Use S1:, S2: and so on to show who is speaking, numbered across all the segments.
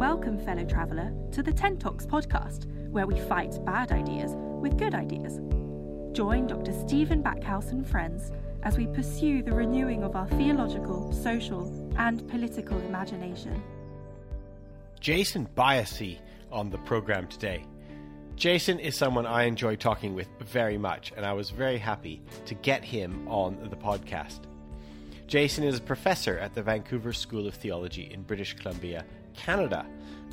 S1: Welcome, fellow traveller, to the Tent Talks podcast, where we fight bad ideas with good ideas. Join Dr. Stephen Backhouse and friends as we pursue the renewing of our theological, social, and political imagination.
S2: Jason Byassee on the program today. Jason is someone I enjoy talking with very much, and I was very happy to get him on the podcast. Jason is a professor at the Vancouver School of Theology in British Columbia, Canada.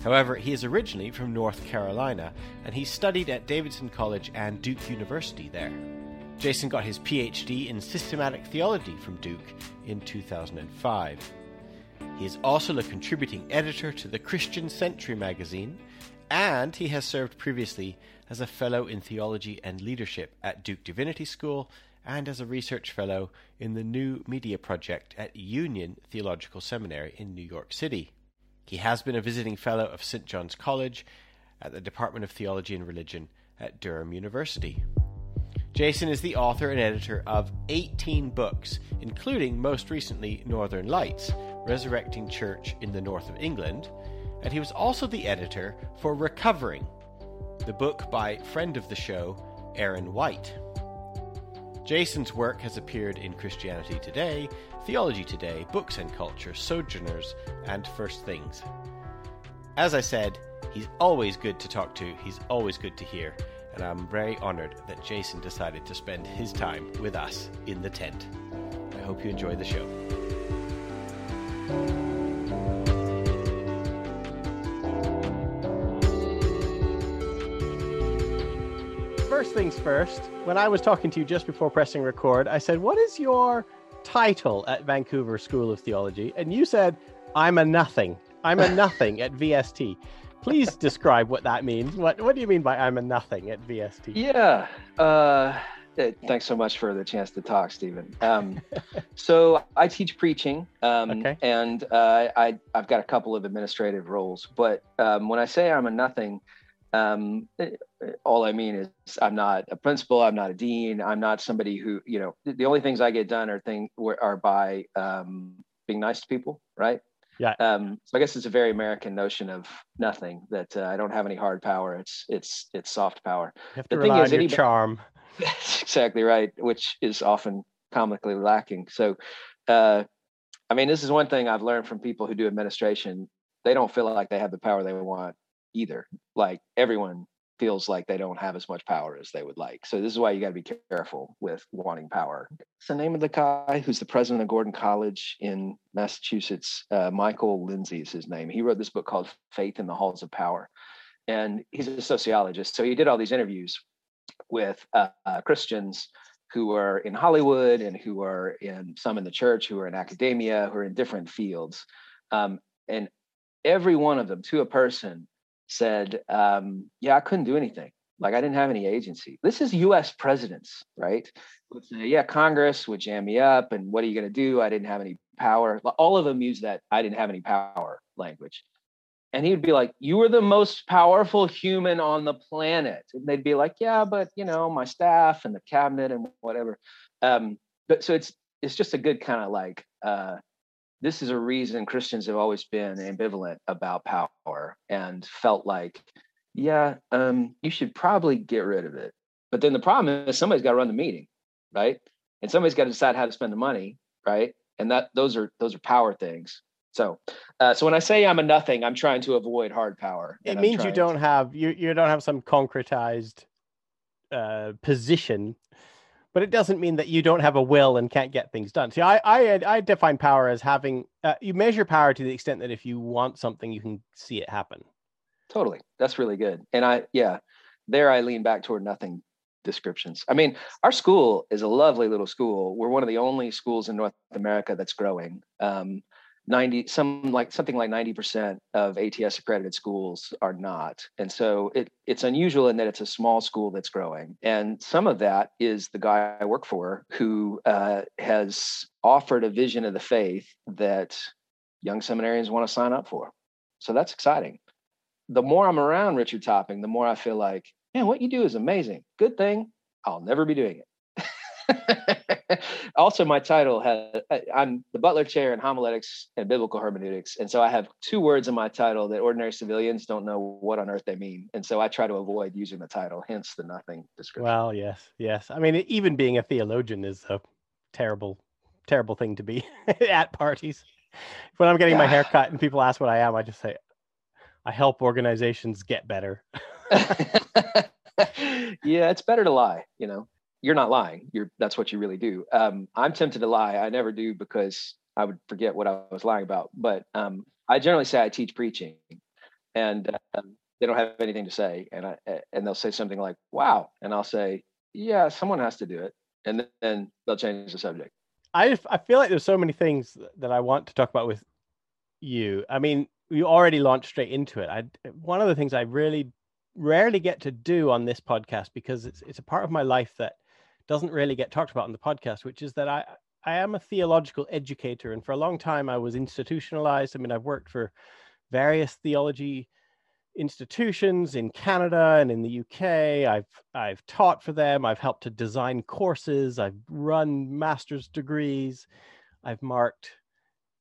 S2: However, he is originally from North Carolina, and he studied at Davidson College and Duke University there. Jason got his PhD in systematic theology from Duke in 2005. He is also the contributing editor to the Christian Century magazine, and he has served previously as a fellow in theology and leadership at Duke Divinity School and as a research fellow in the New Media Project at Union Theological Seminary in New York City. He has been a visiting fellow of St. John's College at the Department of Theology and Religion at Durham University. Jason is the author and editor of 18 books, including most recently Northern Lights Resurrecting Church in the North of England, and he was also the editor for Recovering, the book by friend of the show, Aaron White. Jason's work has appeared in Christianity Today, Theology Today, Books and Culture, Sojourners, and First Things. As I said, he's always good to talk to, he's always good to hear, and I'm very honoured that Jason decided to spend his time with us in the tent. I hope you enjoy the show. First things first, when I was talking to you just before pressing record, I said, What is your title at Vancouver School of Theology? And you said, I'm a nothing. I'm a nothing at VST. Please describe what that means. What What do you mean by I'm a nothing at VST?
S3: Yeah. Uh, thanks so much for the chance to talk, Stephen. Um, so I teach preaching, um, okay. and uh, I I've got a couple of administrative roles. But um, when I say I'm a nothing, um, all I mean is I'm not a principal. I'm not a dean. I'm not somebody who you know. The only things I get done are thing are by um, being nice to people, right?
S2: Yeah.
S3: Um, so I guess it's a very American notion of nothing that uh, I don't have any hard power. It's it's it's soft power.
S2: You have to the thing is, any charm.
S3: That's exactly right, which is often comically lacking. So, uh, I mean, this is one thing I've learned from people who do administration. They don't feel like they have the power they want either. Like everyone feels like they don't have as much power as they would like. So this is why you got to be careful with wanting power. It's the name of the guy who's the president of Gordon College in Massachusetts. Uh, Michael Lindsay is his name. He wrote this book called Faith in the Halls of Power, and he's a sociologist. So he did all these interviews with uh, uh, Christians who are in Hollywood and who are in some in the church, who are in academia, who are in different fields, um, and every one of them, to a person, said, um, "Yeah, I couldn't do anything. Like I didn't have any agency." This is U.S. presidents, right? Would say, "Yeah, Congress would jam me up, and what are you going to do? I didn't have any power." All of them use that "I didn't have any power" language, and he'd be like, "You were the most powerful human on the planet," and they'd be like, "Yeah, but you know, my staff and the cabinet and whatever." Um, but so it's it's just a good kind of like uh, this is a reason Christians have always been ambivalent about power and felt like, yeah, um, you should probably get rid of it. But then the problem is somebody's got to run the meeting, right? And somebody's got to decide how to spend the money, right? And that those are those are power things. So, uh, so when I say I'm a nothing, I'm trying to avoid hard power.
S2: It means you don't to... have you you don't have some concretized uh, position but it doesn't mean that you don't have a will and can't get things done. See, I I, I define power as having uh, you measure power to the extent that if you want something, you can see it happen.
S3: Totally, that's really good. And I yeah, there I lean back toward nothing descriptions. I mean, our school is a lovely little school. We're one of the only schools in North America that's growing. Um, 90 some like something like 90% of ats accredited schools are not. And so it, it's unusual in that it's a small school that's growing. And some of that is the guy i work for who uh, has offered a vision of the faith that young seminarians want to sign up for. So that's exciting. The more i'm around richard topping the more i feel like man what you do is amazing. Good thing i'll never be doing it also, my title has I'm the Butler Chair in Homiletics and Biblical Hermeneutics, and so I have two words in my title that ordinary civilians don't know what on earth they mean, and so I try to avoid using the title, hence the nothing description.
S2: Well, yes, yes. I mean, even being a theologian is a terrible, terrible thing to be at parties. When I'm getting yeah. my hair cut and people ask what I am, I just say, I help organizations get better.
S3: yeah, it's better to lie, you know you're not lying. You're that's what you really do. Um, I'm tempted to lie. I never do because I would forget what I was lying about. But um, I generally say I teach preaching, and uh, they don't have anything to say, and I and they'll say something like "Wow," and I'll say, "Yeah, someone has to do it," and then they'll change the subject.
S2: I I feel like there's so many things that I want to talk about with you. I mean, you already launched straight into it. I one of the things I really rarely get to do on this podcast because it's it's a part of my life that doesn't really get talked about on the podcast, which is that I I am a theological educator, and for a long time I was institutionalized. I mean, I've worked for various theology institutions in Canada and in the UK. I've I've taught for them. I've helped to design courses. I've run master's degrees. I've marked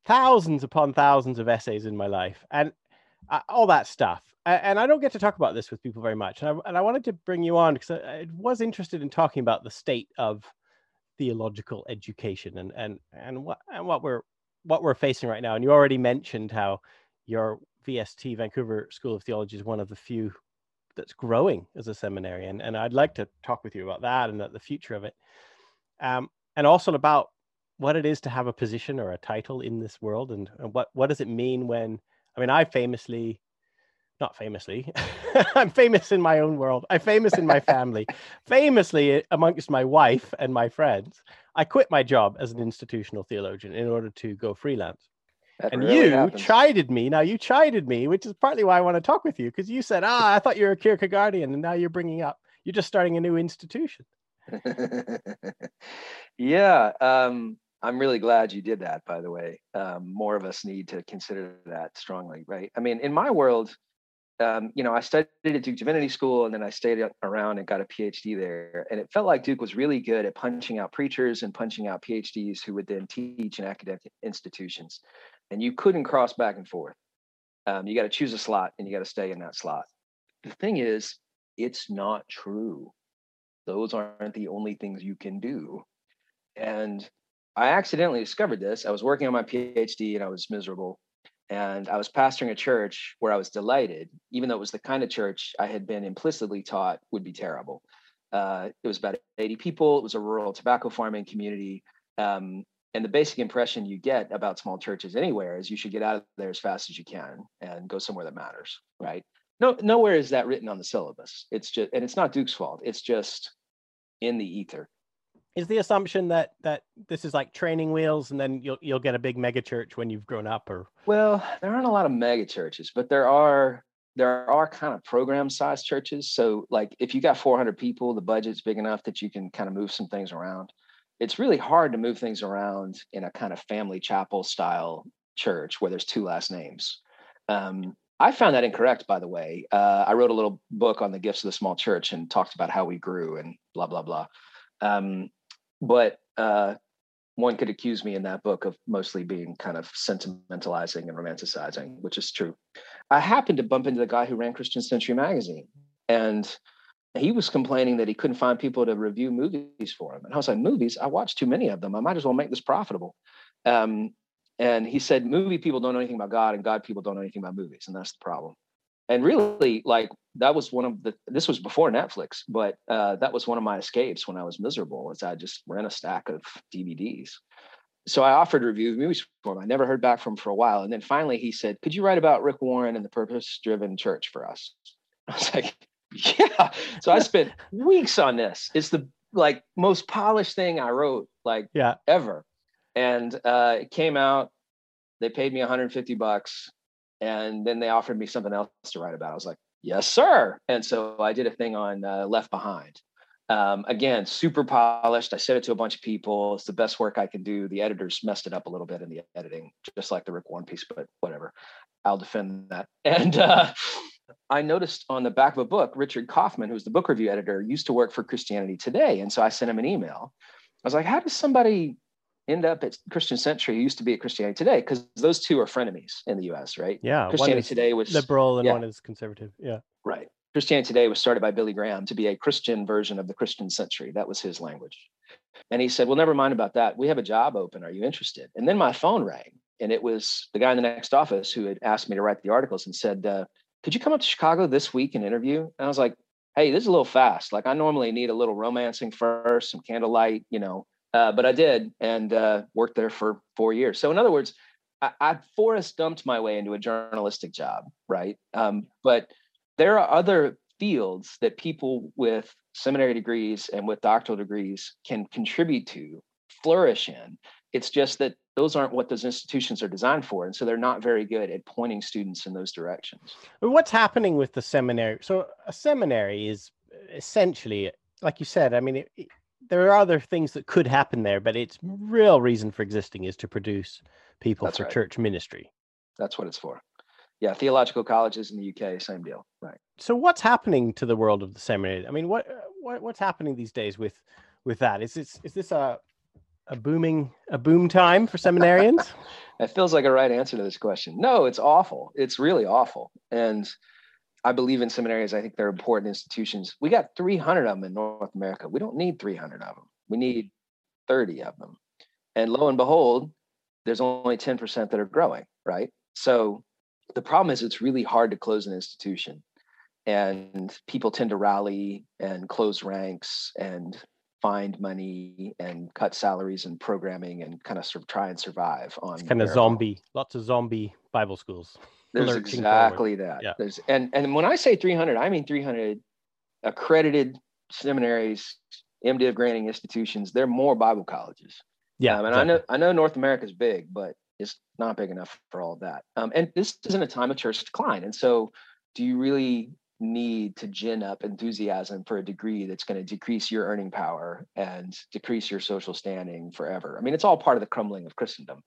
S2: thousands upon thousands of essays in my life, and uh, all that stuff and I don't get to talk about this with people very much. And I, and I wanted to bring you on because I, I, was interested in talking about the state of theological education and and and what and what we're what we're facing right now. And you already mentioned how your VST Vancouver School of Theology is one of the few that's growing as a seminary, and and I'd like to talk with you about that and the future of it, um, and also about what it is to have a position or a title in this world, and, and what what does it mean when I mean I famously not famously i'm famous in my own world i'm famous in my family famously amongst my wife and my friends i quit my job as an institutional theologian in order to go freelance that and really you happens. chided me now you chided me which is partly why i want to talk with you because you said ah i thought you were a kierkegaardian and now you're bringing up you're just starting a new institution
S3: yeah um I'm really glad you did that, by the way. Um, more of us need to consider that strongly, right? I mean, in my world, um, you know, I studied at Duke Divinity School and then I stayed around and got a PhD there. And it felt like Duke was really good at punching out preachers and punching out PhDs who would then teach in academic institutions. And you couldn't cross back and forth. Um, you got to choose a slot and you got to stay in that slot. The thing is, it's not true. Those aren't the only things you can do. And I accidentally discovered this. I was working on my PhD and I was miserable and I was pastoring a church where I was delighted, even though it was the kind of church I had been implicitly taught would be terrible. Uh, it was about 80 people. It was a rural tobacco farming community. Um, and the basic impression you get about small churches anywhere is you should get out of there as fast as you can and go somewhere that matters, right? No, nowhere is that written on the syllabus. It's just, and it's not Duke's fault. It's just in the ether
S2: is the assumption that that this is like training wheels and then you'll you'll get a big mega church when you've grown up or
S3: well there aren't a lot of mega churches but there are there are kind of program size churches so like if you got 400 people the budget's big enough that you can kind of move some things around it's really hard to move things around in a kind of family chapel style church where there's two last names um, I found that incorrect, by the way. Uh, I wrote a little book on the gifts of the small church and talked about how we grew and blah blah blah. Um, but uh, one could accuse me in that book of mostly being kind of sentimentalizing and romanticizing, which is true. I happened to bump into the guy who ran Christian Century magazine, and he was complaining that he couldn't find people to review movies for him. And I was like, movies? I watch too many of them. I might as well make this profitable. Um, and he said, movie people don't know anything about God, and God people don't know anything about movies, and that's the problem and really like that was one of the this was before netflix but uh, that was one of my escapes when i was miserable is i just ran a stack of dvds so i offered to review movies for him. I never heard back from him for a while. And then finally he said could you write about rick warren and the purpose driven church for us? I was like yeah. So i spent weeks on this. It's the like most polished thing i wrote like yeah. ever. And uh, it came out. They paid me 150 bucks and then they offered me something else to write about. I was like, yes, sir. And so I did a thing on uh, Left Behind. Um, again, super polished. I sent it to a bunch of people. It's the best work I can do. The editors messed it up a little bit in the editing, just like the Rick Warren piece, but whatever. I'll defend that. And uh, I noticed on the back of a book, Richard Kauffman, who's the book review editor, used to work for Christianity Today. And so I sent him an email I was like, how does somebody end up at Christian Century used to be at Christianity Today? Because those two are frenemies in the U.S., right?
S2: Yeah,
S3: Christianity Today was
S2: liberal and
S3: yeah.
S2: one is conservative. Yeah,
S3: right. Christianity Today was started by Billy Graham to be a Christian version of the Christian Century. That was his language. And he said, Well, never mind about that. We have a job open. Are you interested? And then my phone rang, and it was the guy in the next office who had asked me to write the articles and said, uh, Could you come up to Chicago this week and interview? And I was like, Hey, this is a little fast. Like, I normally need a little romancing first, some candlelight, you know. Uh, but I did and uh, worked there for four years. So, in other words, I, I Forrest Gumped my way into a journalistic job, right? Um, but there are other fields that people with seminary degrees and with doctoral degrees can contribute to, flourish in. It's just that those aren't what those institutions are designed for. And so they're not very good at pointing students in those directions.
S2: What's happening with the seminary? So, a seminary is essentially, like you said, I mean, it, there are other things that could happen there, but its real reason for existing is to produce people
S3: That's
S2: for
S3: right.
S2: church ministry.
S3: That's what it's for. Yeah, theological colleges in the UK, same deal. Right.
S2: So, what's happening to the world of the seminary? I mean, what, uh, what what's happening these days with with that? Is this is this a a booming a boom time for seminarians?
S3: It feels like a right answer to this question. No, it's awful. It's really awful. And I believe in seminaries. I think they're important institutions. We got 300 of them in North America. We don't need 300 of them. We need 30 of them. And lo and behold, there's only 10% that are growing, right? So the problem is it's really hard to close an institution. And people tend to rally and close ranks and find money and cut salaries and programming and kind of sort of try and survive on
S2: kind of zombie, lots of zombie Bible schools.
S3: there's exactly that.
S2: Yeah.
S3: There's and and when I say 300, I mean 300 accredited seminaries, MDiv granting institutions. They're more Bible colleges.
S2: Yeah,
S3: Um, and I know I know North America's big, but it's not big enough for all of that. Um, and this isn't a time of church decline. And so, do you really need to gin up enthusiasm for a degree that's going to decrease your earning power and decrease your social standing forever? I mean, it's all part of the crumbling of Christendom.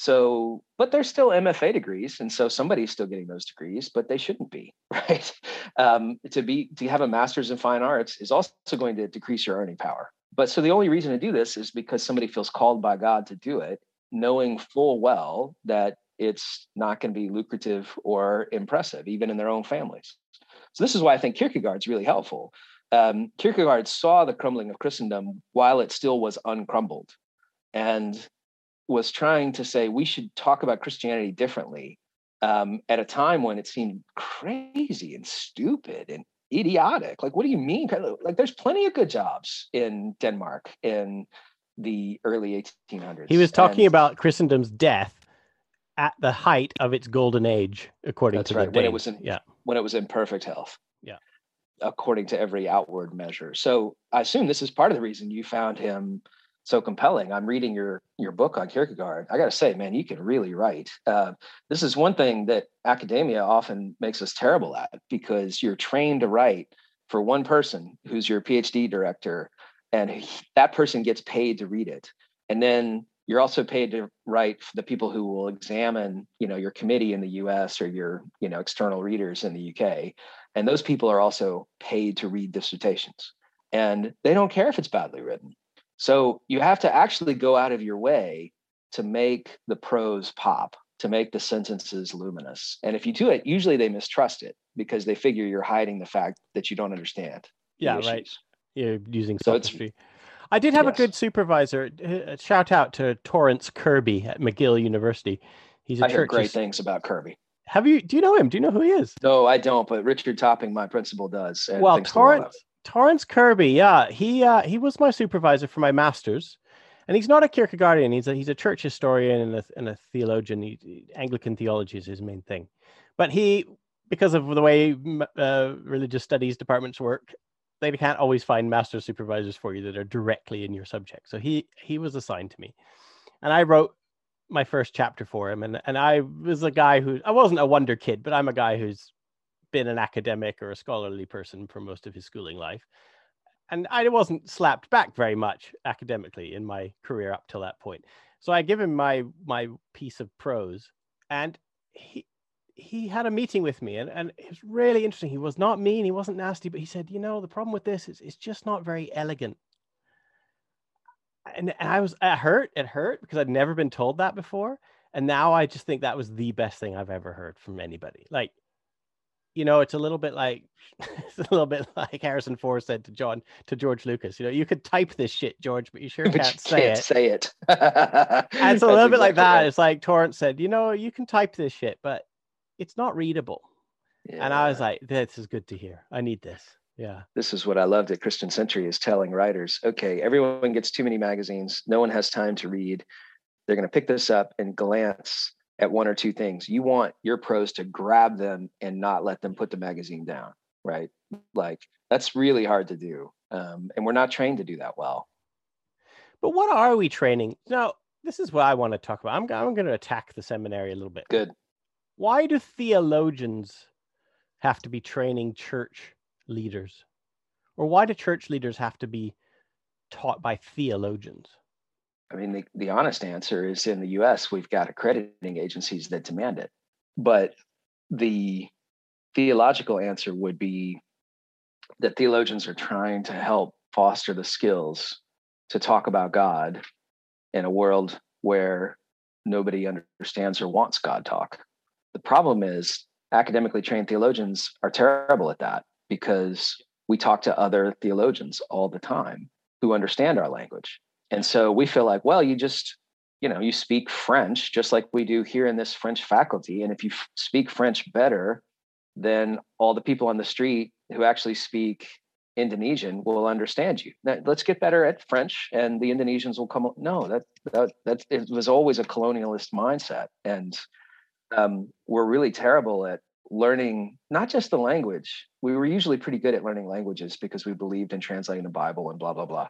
S3: So, but there's still MFA degrees, and so somebody's still getting those degrees, but they shouldn't be, right? Um, to be to have a master's in fine arts is also going to decrease your earning power. But so the only reason to do this is because somebody feels called by God to do it, knowing full well that it's not going to be lucrative or impressive, even in their own families. So this is why I think Kierkegaard's really helpful. Um, Kierkegaard saw the crumbling of Christendom while it still was uncrumbled, and was trying to say we should talk about Christianity differently um, at a time when it seemed crazy and stupid and idiotic. Like, what do you mean? Like, there's plenty of good jobs in Denmark in the early 1800s.
S2: He was talking
S3: And
S2: about Christendom's death at the height of its golden age, according to
S3: right,
S2: the
S3: when it was in-
S2: yeah,
S3: when it was in perfect health.
S2: Yeah.
S3: According to every outward measure. So I assume this is part of the reason you found him so compelling. I'm reading your your book on Kierkegaard. I got to say, man, you can really write. Uh, this is one thing that academia often makes us terrible at because you're trained to write for one person who's your PhD director, and he- that person gets paid to read it, and then you're also paid to write for the people who will examine, you know, your committee in the U.S. or your, you know, external readers in the U.K. And those people are also paid to read dissertations, and they don't care if it's badly written. So you have to actually go out of your way to make the prose pop, to make the sentences luminous. And if you do it, usually they mistrust it because they figure you're hiding the fact that you don't understand.
S2: yeah, right. You're using
S3: So
S2: I did have a good supervisor. Uh, Shout out to Torrance Kirby at McGill University. He's a
S3: I heard great things about Kirby.
S2: Have you? Do you know him? Do you know who he is?
S3: No, I don't, but Richard Topping, my principal, does.
S2: well,
S3: thinks the world
S2: Torrance Torrance Kirby, yeah, he uh, he was my supervisor for my masters, and he's not a Kierkegaardian. He's a he's a church historian and a, and a theologian. He, Anglican theology is his main thing, but he because of the way uh, religious studies departments work, they can't always find master supervisors for you that are directly in your subject. So he he was assigned to me, and I wrote my first chapter for him, and and I was a guy who I wasn't a wonder kid, but I'm a guy who's been an academic or a scholarly person for most of his schooling life. And I wasn't slapped back very much academically in my career up till that point. So I give him my my piece of prose and he he had a meeting with me and, and it was really interesting. He was not mean, he wasn't nasty, but he said, you know, the problem with this is it's just not very elegant. and, and I was it hurt. It hurt because I'd never been told that before, and now I just think that was the best thing I've ever heard from anybody. Like, you know, it's a little bit like it's a little bit like Harrison Ford said to John to George Lucas. You know, you could type this shit, George, but you sure
S3: but
S2: can't
S3: you
S2: say
S3: can't
S2: it.
S3: say it.
S2: And it's a little bit like that. It's like Torrance said, you know, you can type this shit, but it's not readable. And I was like, this is good to hear. I need this. Yeah.
S3: this is what I love that Christian Century is telling writers, okay, everyone gets too many magazines. No one has time to read. They're going to pick this up and glance at one or two things. You want your prose to grab them and not let them put the magazine down, right? Like that's really hard to do. Um, and we're not trained to do that well.
S2: But what are we training? Now, this is what I want to talk about. I'm, I'm going to attack the seminary a little bit.
S3: Good.
S2: Why do theologians have to be training church leaders? Or why do church leaders have to be taught by theologians?
S3: I mean, the, the honest answer is in the US, we've got accrediting agencies that demand it. But the theological answer would be that theologians are trying to help foster the skills to talk about God in a world where nobody understands or wants God talk. The problem is academically trained theologians are terrible at that because we talk to other theologians all the time who understand our language. And so we feel like, well, you just, you know, you speak French just like we do here in this French faculty. And if you f- speak French better, then all the people on the street who actually speak Indonesian will understand you. Now, let's get better at French, and the Indonesians will come. No, that that that it was always a colonialist mindset, and um, we're really terrible at learning not just the language. We were usually pretty good at learning languages because we believed in translating the Bible and blah blah blah,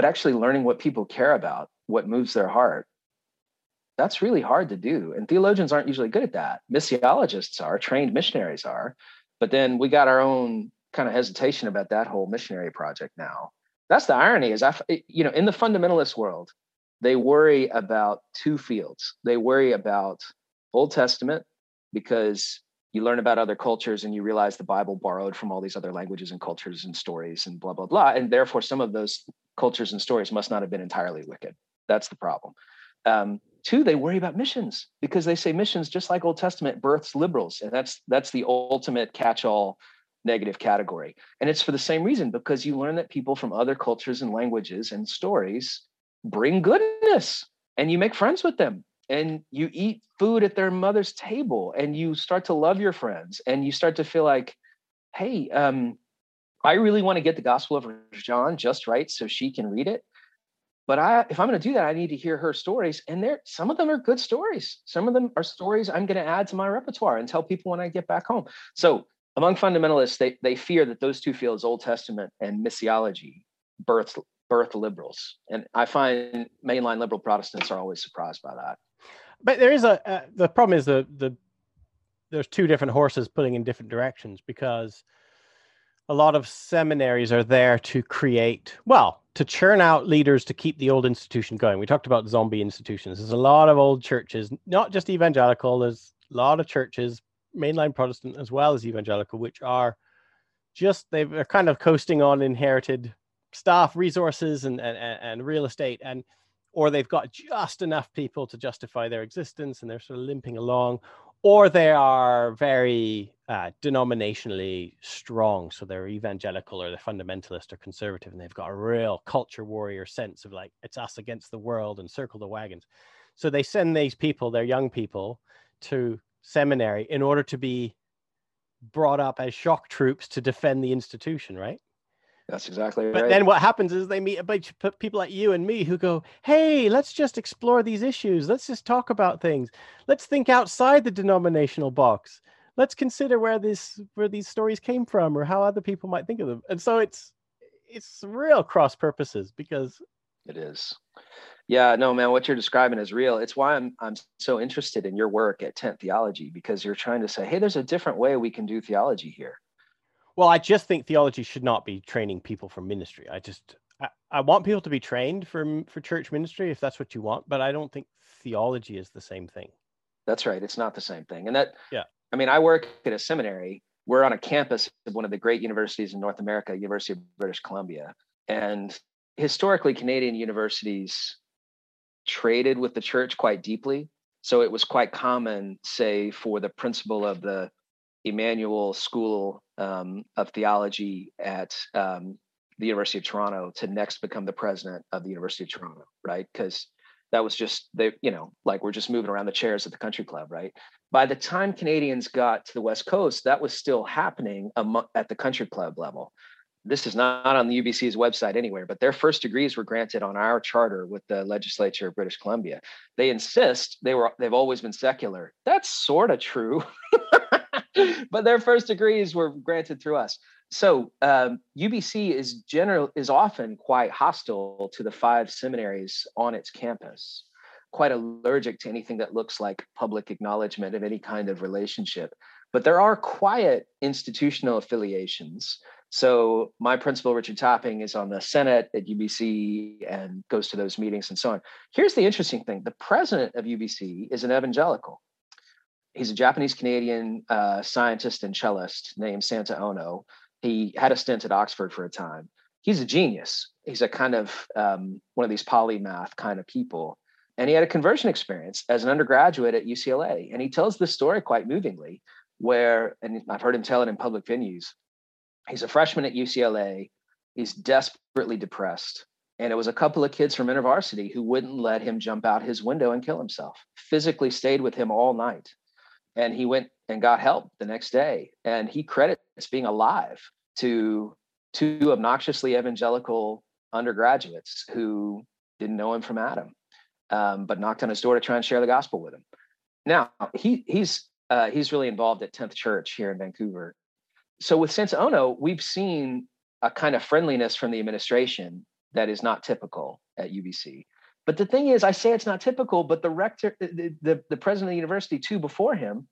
S3: but actually learning what people care about, what moves their heart. That's really hard to do, and theologians aren't usually good at that. Missiologists are, trained missionaries are, but then we got our own kind of hesitation about that whole missionary project now. That's the irony is I you know in the fundamentalist world, they worry about two fields. They worry about Old Testament because you learn about other cultures and you realize the Bible borrowed from all these other languages and cultures and stories and blah blah blah and therefore some of those cultures and stories must not have been entirely wicked. That's the problem. Um, two, they worry about missions because they say missions, just like Old Testament, births liberals, and that's that's the ultimate catch-all negative category. And it's for the same reason because you learn that people from other cultures and languages and stories bring goodness and you make friends with them and you eat food at their mother's table and you start to love your friends and you start to feel like hey um, i really want to get the gospel of john just right so she can read it but i if i'm going to do that i need to hear her stories and there some of them are good stories some of them are stories i'm going to add to my repertoire and tell people when i get back home so among fundamentalists, they, they fear that those two fields, Old Testament and missiology, birth birth liberals. And I find mainline liberal Protestants are always surprised by that.
S2: But there is a uh, the problem is the the there's two different horses pulling in different directions because a lot of seminaries are there to create well to churn out leaders to keep the old institution going. We talked about zombie institutions. There's a lot of old churches, not just evangelical. There's a lot of churches mainline Protestant as well as evangelical, which are just they're kind of coasting on inherited staff, resources, and and, and real estate, and or they've got just enough people to justify their existence, and they're sort of limping along, or they are very uh, denominationally strong, so they're evangelical or they're fundamentalist or conservative, and they've got a real culture warrior sense of like it's us against the world and circle the wagons. So they send these people, they're young people, to seminary in order to be brought up as shock troops to defend the institution, right?
S3: That's exactly right.
S2: But then what happens is they meet a bunch of people like you and me who go, "Hey, let's just explore these issues. Let's just talk about things. Let's think outside the denominational box. Let's consider where this where these stories came from or how other people might think of them." And so it's it's real cross purposes because
S3: it is. Yeah, no, man, what you're describing is real. It's why I'm I'm so interested in your work at Tent Theology because you're trying to say, hey, there's a different way we can do theology here.
S2: Well, I just think theology should not be training people for ministry. I just I, I want people to be trained for for church ministry if that's what you want, but I don't think theology is the same thing.
S3: That's right. It's not the same thing. And that
S2: yeah.
S3: I mean, I work at a seminary. We're on a campus of one of the great universities in North America, University of British Columbia. And historically, Canadian universities traded with the church quite deeply. So it was quite common, say, for the principal of the Emmanuel School um, of Theology at um, the University of Toronto to next become the president of the University of Toronto, right? Because that was just they, you know, like we're just moving around the chairs at the country club, right? By the time Canadians got to the West Coast, that was still happening at the country club level. This is not on the UBC's website anywhere, but their first degrees were granted on our charter with the legislature of British Columbia. They insist they were they've always been secular. That's sort of true. but their first degrees were granted through us so um, UBC is general is often quite hostile to the five seminaries on its campus, quite allergic to anything that looks like public acknowledgement of any kind of relationship. But there are quiet institutional affiliations. So my principal, Richard Topping, is on the Senate at UBC and goes to those meetings and so on. Here's the interesting thing: the president of UBC is an evangelical. He's a Japanese Canadian uh, scientist and cellist named Santa Ono he had a stint at Oxford for a time. He's a genius. He's a kind of um, one of these polymath kind of people. And he had a conversion experience as an undergraduate at UCLA. And he tells this story quite movingly, where, and I've heard him tell it in public venues. He's a freshman at UCLA. He's desperately depressed. And it was a couple of kids from InterVarsity who wouldn't let him jump out his window and kill himself, physically stayed with him all night and he went and got help the next day. And he credits being alive to two obnoxiously evangelical undergraduates who didn't know him from adam um, but knocked on his door to try and share the gospel with him. Now he he's uh, he's really involved at 10th church here in vancouver. So with Santa Ono, we've seen a kind of friendliness from the administration that is not typical at UBC. But the thing is, I say it's not typical, but the rector, the, the, the president of the university too before him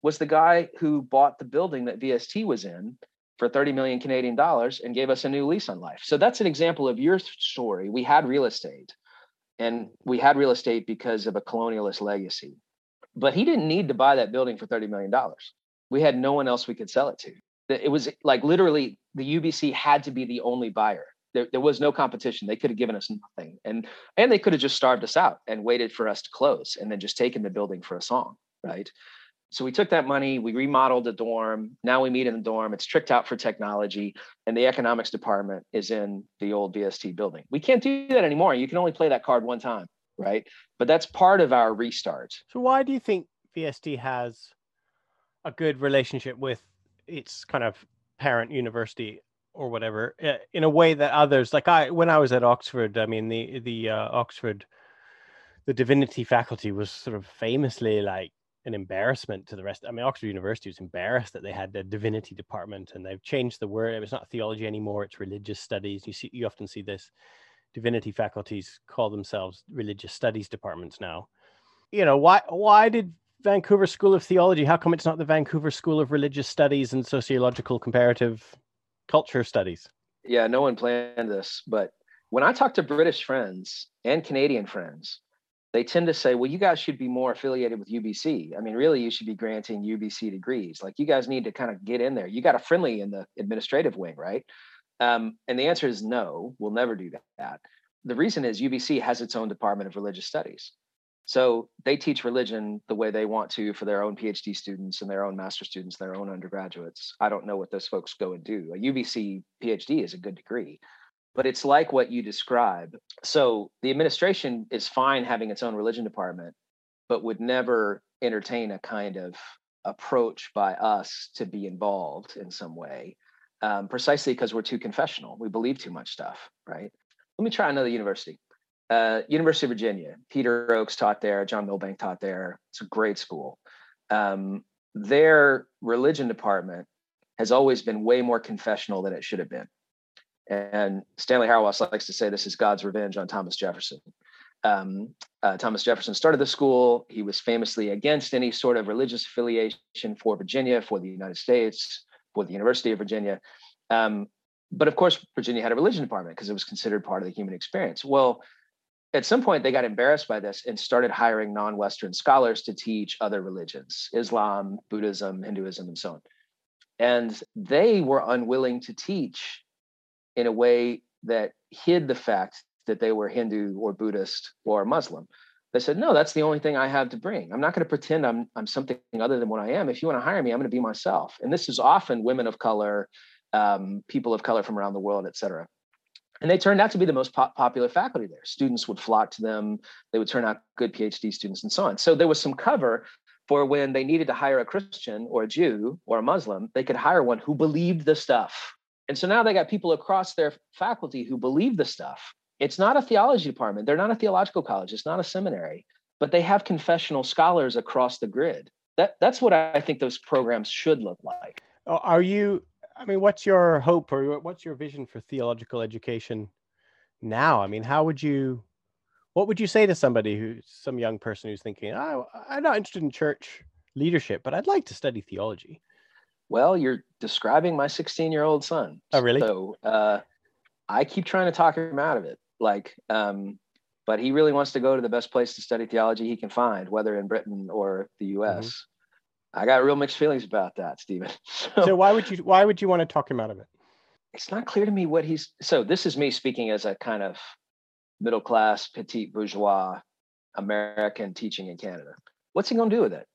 S3: was the guy who bought the building that VST was in for 30 million Canadian dollars and gave us a new lease on life. So that's an example of your story. We had real estate and we had real estate because of a colonialist legacy. But he didn't need to buy that building for 30 million dollars. We had no one else we could sell it to. It was like literally the UBC had to be the only buyer there, there was no competition. They could have given us nothing, and and they could have just starved us out and waited for us to close, and then just taken the building for a song, right? So we took that money, we remodeled the dorm. Now we meet in the dorm. It's tricked out for technology, and the economics department is in the old VST building. We can't do that anymore. You can only play that card one time, right? But that's part of our restart.
S2: So why do you think VST has a good relationship with its kind of parent university or whatever uh, in a way that others like i when i was at oxford i mean the the uh, oxford the divinity faculty was sort of famously like an embarrassment to the rest i mean oxford university was embarrassed that they had a divinity department and they've changed the word it's not theology anymore it's religious studies you see you often see this divinity faculties call themselves religious studies departments now. You know why why did vancouver school of theology how come it's not the vancouver school of religious studies and sociological comparative culture studies.
S3: Yeah, no one planned this, but when I talk to British friends and Canadian friends, they tend to say, well, you guys should be more affiliated with UBC. I mean, really, you should be granting UBC degrees. Like, you guys need to kind of get in there. You got a friendly in the administrative wing, right? Um, and the answer is no, we'll never do that. The reason is UBC has its own Department of Religious Studies. So they teach religion the way they want to for their own PhD students and their own master students, their own undergraduates. I don't know what those folks go and do. A UBC PhD is a good degree, but it's like what you describe. So the administration is fine having its own religion department, but would never entertain a kind of approach by us to be involved in some way, um, precisely because we're too confessional. We believe too much stuff, right? Let me try another university. Uh, University of Virginia. Peter Ochs taught there. John Milbank taught there. It's a great school. Um, their religion department has always been way more confessional than it should have been. And Stanley Hauerwas likes to say this is God's revenge on Thomas Jefferson. Um, uh, Thomas Jefferson started the school. He was famously against any sort of religious affiliation for Virginia, for the United States, for the University of Virginia. Um, but of course, Virginia had a religion department because it was considered part of the human experience. Well, at some point they got embarrassed by this and started hiring non-western scholars to teach other religions islam buddhism hinduism and so on and they were unwilling to teach in a way that hid the fact that they were Hindu or Buddhist or Muslim. They said, no, that's the only thing I have to bring. I'm not going to pretend I'm I'm something other than what I am. If you want to hire me, I'm going to be myself. And this is often women of color, um, people of color from around the world, et cetera. And they turned out to be the most po- popular faculty there. Students would flock to them. They would turn out good PhD students and so on. So there was some cover for when they needed to hire a Christian or a Jew or a Muslim, they could hire one who believed the stuff. And so now they got people across their faculty who believe the stuff it's not a theology department. They're not a theological college. It's not a seminary, but they have confessional scholars across the grid. That that's what I think those programs should look like.
S2: Are you? I mean, what's your hope or what's your vision for theological education now? I mean, how would you? What would you say to somebody who, some young person who's thinking, oh, I'm not interested in church leadership, but I'd like to study theology?
S3: Well, you're describing my 16 year old son.
S2: Oh, really?
S3: So uh, I keep trying to talk him out of it. Like, um, but he really wants to go to the best place to study theology he can find, whether in Britain or the U.S. I got real mixed feelings about that, Stephen.
S2: So, so why would you why would you want to talk him out of it?
S3: It's not clear to me what he's. So this is me speaking as a kind of middle class, petite bourgeois American teaching in Canada. What's he going to do with it?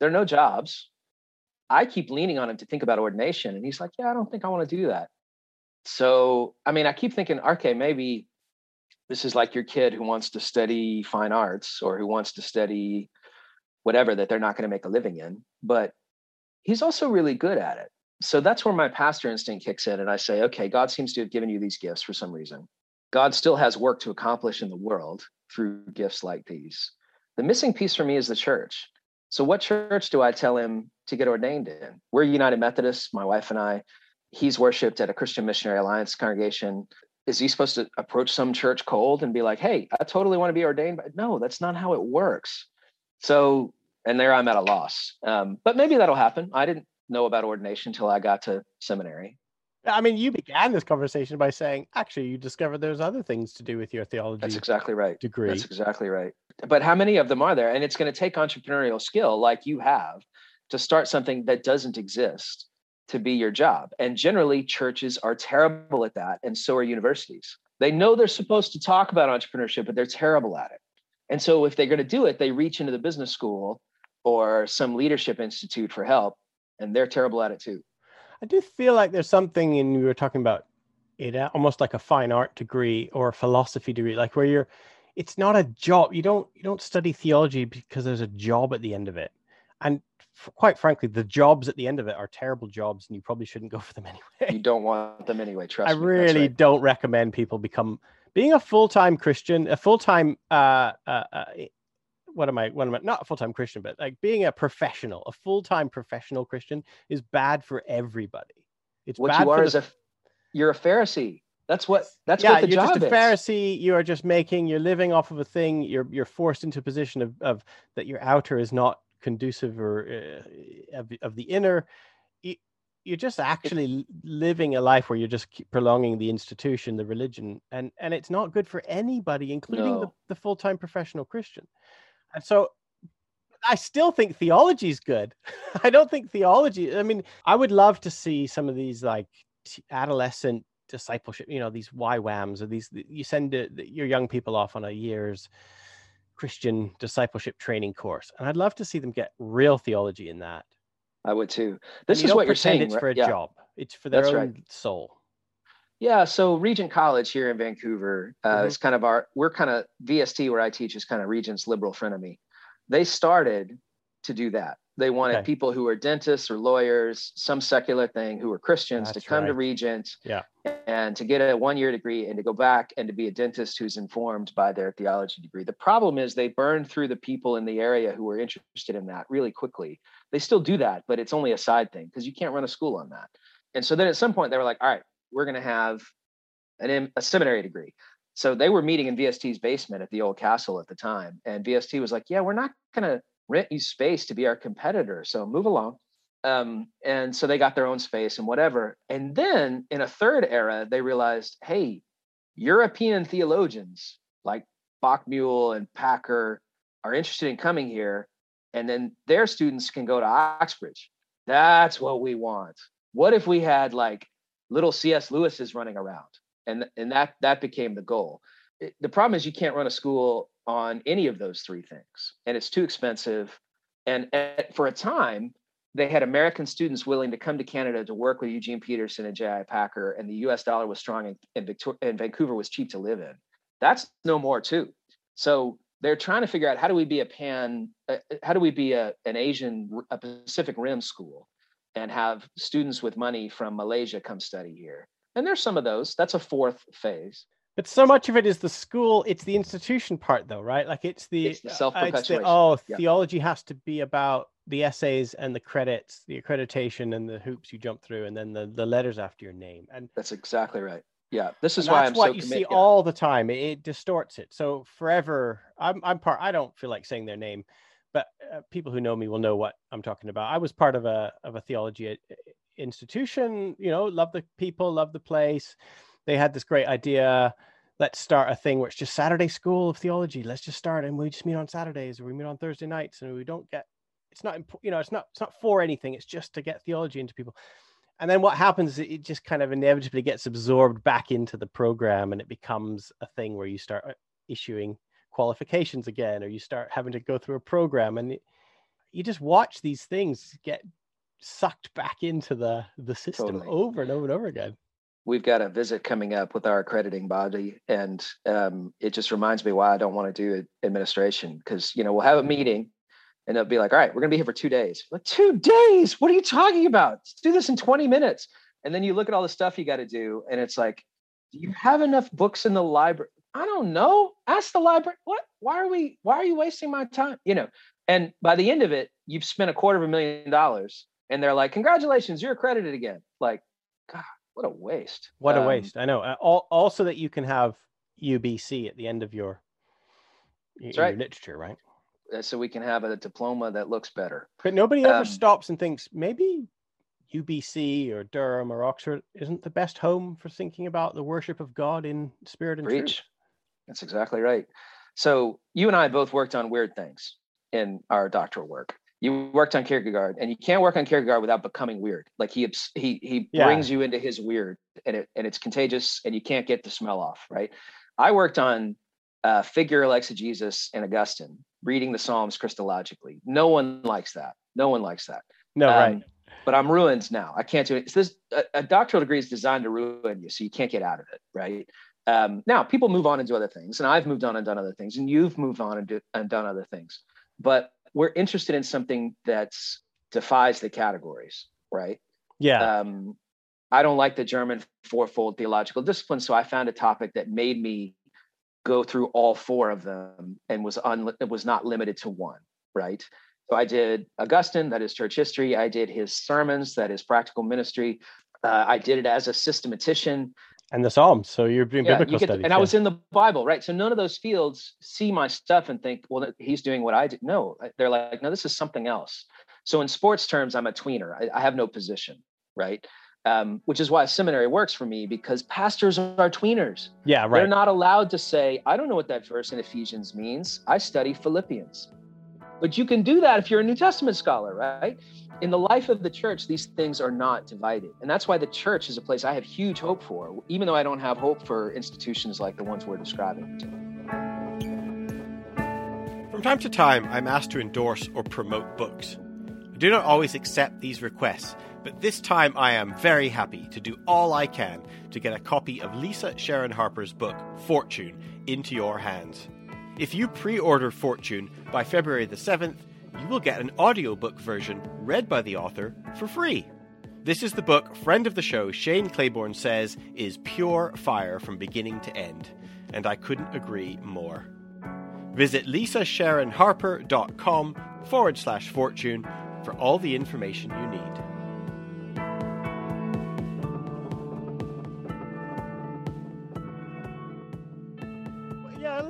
S3: There are no jobs. I keep leaning on him to think about ordination, and he's like, "Yeah, I don't think I want to do that." So, I mean, I keep thinking, okay, maybe this is like your kid who wants to study fine arts or who wants to study whatever that they're not going to make a living in but he's also really good at it. So that's where my pastor instinct kicks in and i say okay god seems to have given you these gifts for some reason. God still has work to accomplish in the world through gifts like these. The missing piece for me is the church. So what church do i tell him to get ordained in? We're united methodists my wife and i. He's worshiped at a christian missionary alliance congregation. Is he supposed to approach some church cold and be like, "Hey, I totally want to be ordained"? But no, that's not how it works. So, and there I'm at a loss. Um, but maybe that'll happen. I didn't know about ordination until I got to seminary.
S2: I mean, you began this conversation by saying, actually, you discovered there's other things to do with your theology.
S3: That's exactly right.
S2: Degree.
S3: That's exactly right. But how many of them are there? And it's going to take entrepreneurial skill, like you have, to start something that doesn't exist to be your job. And generally, churches are terrible at that, and so are universities. They know they're supposed to talk about entrepreneurship, but they're terrible at it. And so, if they're going to do it, they reach into the business school or some leadership institute for help, and they're terrible at it too.
S2: I do feel like there's something in we were talking about it almost like a fine art degree or a philosophy degree, like where you're it's not a job. You don't you don't study theology because there's a job at the end of it. And quite frankly, the jobs at the end of it are terrible jobs, and you probably shouldn't go for them anyway.
S3: You don't want them anyway. Trust
S2: I
S3: me.
S2: I really right. don't recommend people become being a full time Christian, a full time. Uh, uh, uh, what am I? What am I? Not a full time Christian, but like being a professional, a full time professional Christian is bad for everybody.
S3: It's what you are is a you're a Pharisee. That's what that's yeah, what the
S2: you're
S3: job
S2: just a is. Pharisee. You are just making. You're living off of a thing. You're you're forced into a position of of that your outer is not conducive or uh, of, of the inner you, you're just actually living a life where you're just prolonging the institution the religion and and it's not good for anybody including no. the, the full-time professional christian and so i still think theology is good i don't think theology i mean i would love to see some of these like adolescent discipleship you know these YWAMs or these you send uh, your young people off on a year's Christian discipleship training course, and I'd love to see them get real theology in that.
S3: I would too. This is what you're saying.
S2: It's for a yeah. job. It's for their That's own right. soul.
S3: Yeah. So Regent College here in Vancouver uh, mm-hmm. is kind of our. We're kind of VST where I teach is kind of Regent's liberal frenemy. They started to do that. They wanted okay. people who were dentists or lawyers, some secular thing, who were Christians That's to come right. to Regent
S2: yeah.
S3: and to get a one year degree and to go back and to be a dentist who's informed by their theology degree. The problem is they burned through the people in the area who were interested in that really quickly. They still do that, but it's only a side thing because you can't run a school on that. And so then at some point they were like, all right, we're going to have an, a seminary degree. So they were meeting in VST's basement at the old castle at the time. And VST was like, yeah, we're not going to rent you space to be our competitor. So move along. Um, and so they got their own space and whatever. And then in a third era, they realized, hey, European theologians like Bachmuel and Packer are interested in coming here. And then their students can go to Oxbridge. That's what we want. What if we had like little C.S. lewis is running around? and and that that became the goal. It, the problem is you can't run a school on any of those three things, and it's too expensive. And, and for a time, they had American students willing to come to Canada to work with Eugene Peterson and J.I. Packer, and the U.S. dollar was strong, and, and, Victor- and Vancouver was cheap to live in. That's no more too. So they're trying to figure out how do we be a pan, uh, how do we be a, an Asian, a Pacific Rim school, and have students with money from Malaysia come study here. And there's some of those. That's a fourth phase.
S2: But so much of it is the school, it's the institution part, though, right? Like it's the,
S3: it's the uh, self perpetuation.
S2: oh, yeah. theology has to be about the essays and the credits, the accreditation and the hoops you jump through, and then the, the letters after your name. And
S3: that's exactly right. Yeah, this is why I'm what
S2: so you see all the time. It, it, distorts it. So forever, I'm I'm part. I don't feel like saying their name, but uh, people who know me will know what I'm talking about. I was part of a of a theology uh, institution. You know, love the people, love the place. They had this great idea. Let's start a thing where it's just Saturday school of theology. Let's just start, and we just meet on Saturdays, or we meet on Thursday nights, and we don't get it's not you know it's not it's not for anything it's just to get theology into people and then what happens is it just kind of inevitably gets absorbed back into the program and it becomes a thing where you start uh, issuing qualifications again or you start having to go through a program and you just watch these things get sucked back into the the system totally. over and over and over again
S3: we've got a visit coming up with our accrediting body and um, it just reminds me why i don't want to do administration because you know we'll have a meeting and they'll be like, all right, we're gonna be here for two days. Like, two days? What are you talking about? Let's do this in 20 minutes. And then you look at all the stuff you got to do, and it's like, do you have enough books in the library? I don't know. Ask the library. What? Why are we? Why are you wasting my time? You know. And by the end of it, you've spent a quarter of a million dollars, and they're like, "Congratulations, you're accredited again." Like, God, what a waste!
S2: What um, a waste! I know. Uh, also, that you can have UBC at the end of your, your
S3: right.
S2: literature, right?
S3: Uh, so we can have a diploma that looks better.
S2: But nobody ever um, stops and thinks maybe UBC or Durham or Oxford isn't the best home for thinking about the worship of God in spirit and
S3: preach.
S2: truth.
S3: That's exactly right. So you and I both worked on weird things in our doctoral work. You worked on Kierkegaard, and you can't work on Kierkegaard without becoming weird. Like he he he yeah. brings you into his weird, and it and it's contagious, and you can't get the smell off. Right. I worked on uh, figural exegesis and Augustine, reading the Psalms Christologically. No one likes that. No one likes that.
S2: No, um, right.
S3: But I'm ruined now. I can't do it. this a, a, doctoral degree is designed to ruin you, so you can't get out of it, right? Um, now people move on and do other things, and I've moved on and done other things, and you've moved on and, do, and done other things. But we're interested in something that defies the categories, right?
S2: Yeah.
S3: Um, I don't like the German fourfold theological discipline, so I found a topic that made me go through all four of them and was un, was not limited to one, right? So I did Augustine, that is church history. I did his sermons, that is practical ministry. Uh, I did it as a systematician.
S2: And the Psalms. So you're doing yeah, biblical
S3: you
S2: studies.
S3: And yeah. I was in the Bible, right? So none of those fields see my stuff and think, well, he's doing what I did. No, they're like, no, this is something else. So in sports terms, I'm a tweener. I, I have no position, right? um, which is why seminary works for me because pastors are tweeners.
S2: Yeah, right.
S3: They're not allowed to say, I don't know what that verse in Ephesians means. I study Philippians. But you can do that if you're a New Testament scholar, right? In the life of the church, these things are not divided. And that's why the church is a place I have huge hope for, even though I don't have hope for institutions like the ones we're describing.
S4: From time to time, I'm asked to endorse or promote books. I do not always accept these requests but this time I am very happy to do all I can to get a copy of Lisa Sharon Harper's book, Fortune, into your hands. If you pre order Fortune by February the 7th, you will get an audiobook version read by the author for free. This is the book friend of the show Shane Claiborne says is pure fire from beginning to end, and I couldn't agree more. Visit lisasharonharper.com forward slash fortune for all the information you need.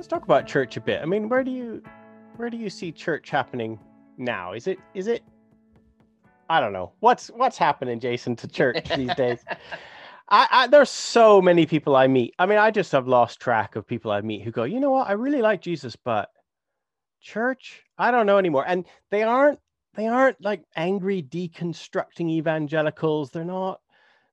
S2: Let's talk about church a bit. I mean, where do you where do you see church happening now? Is it is it I don't know. What's what's happening, Jason, to church these days? I, I, there's so many people I meet. I mean, I just have lost track of people I meet who go, you know what, I really like Jesus, but church, I don't know anymore. And they aren't they aren't like angry deconstructing evangelicals. They're not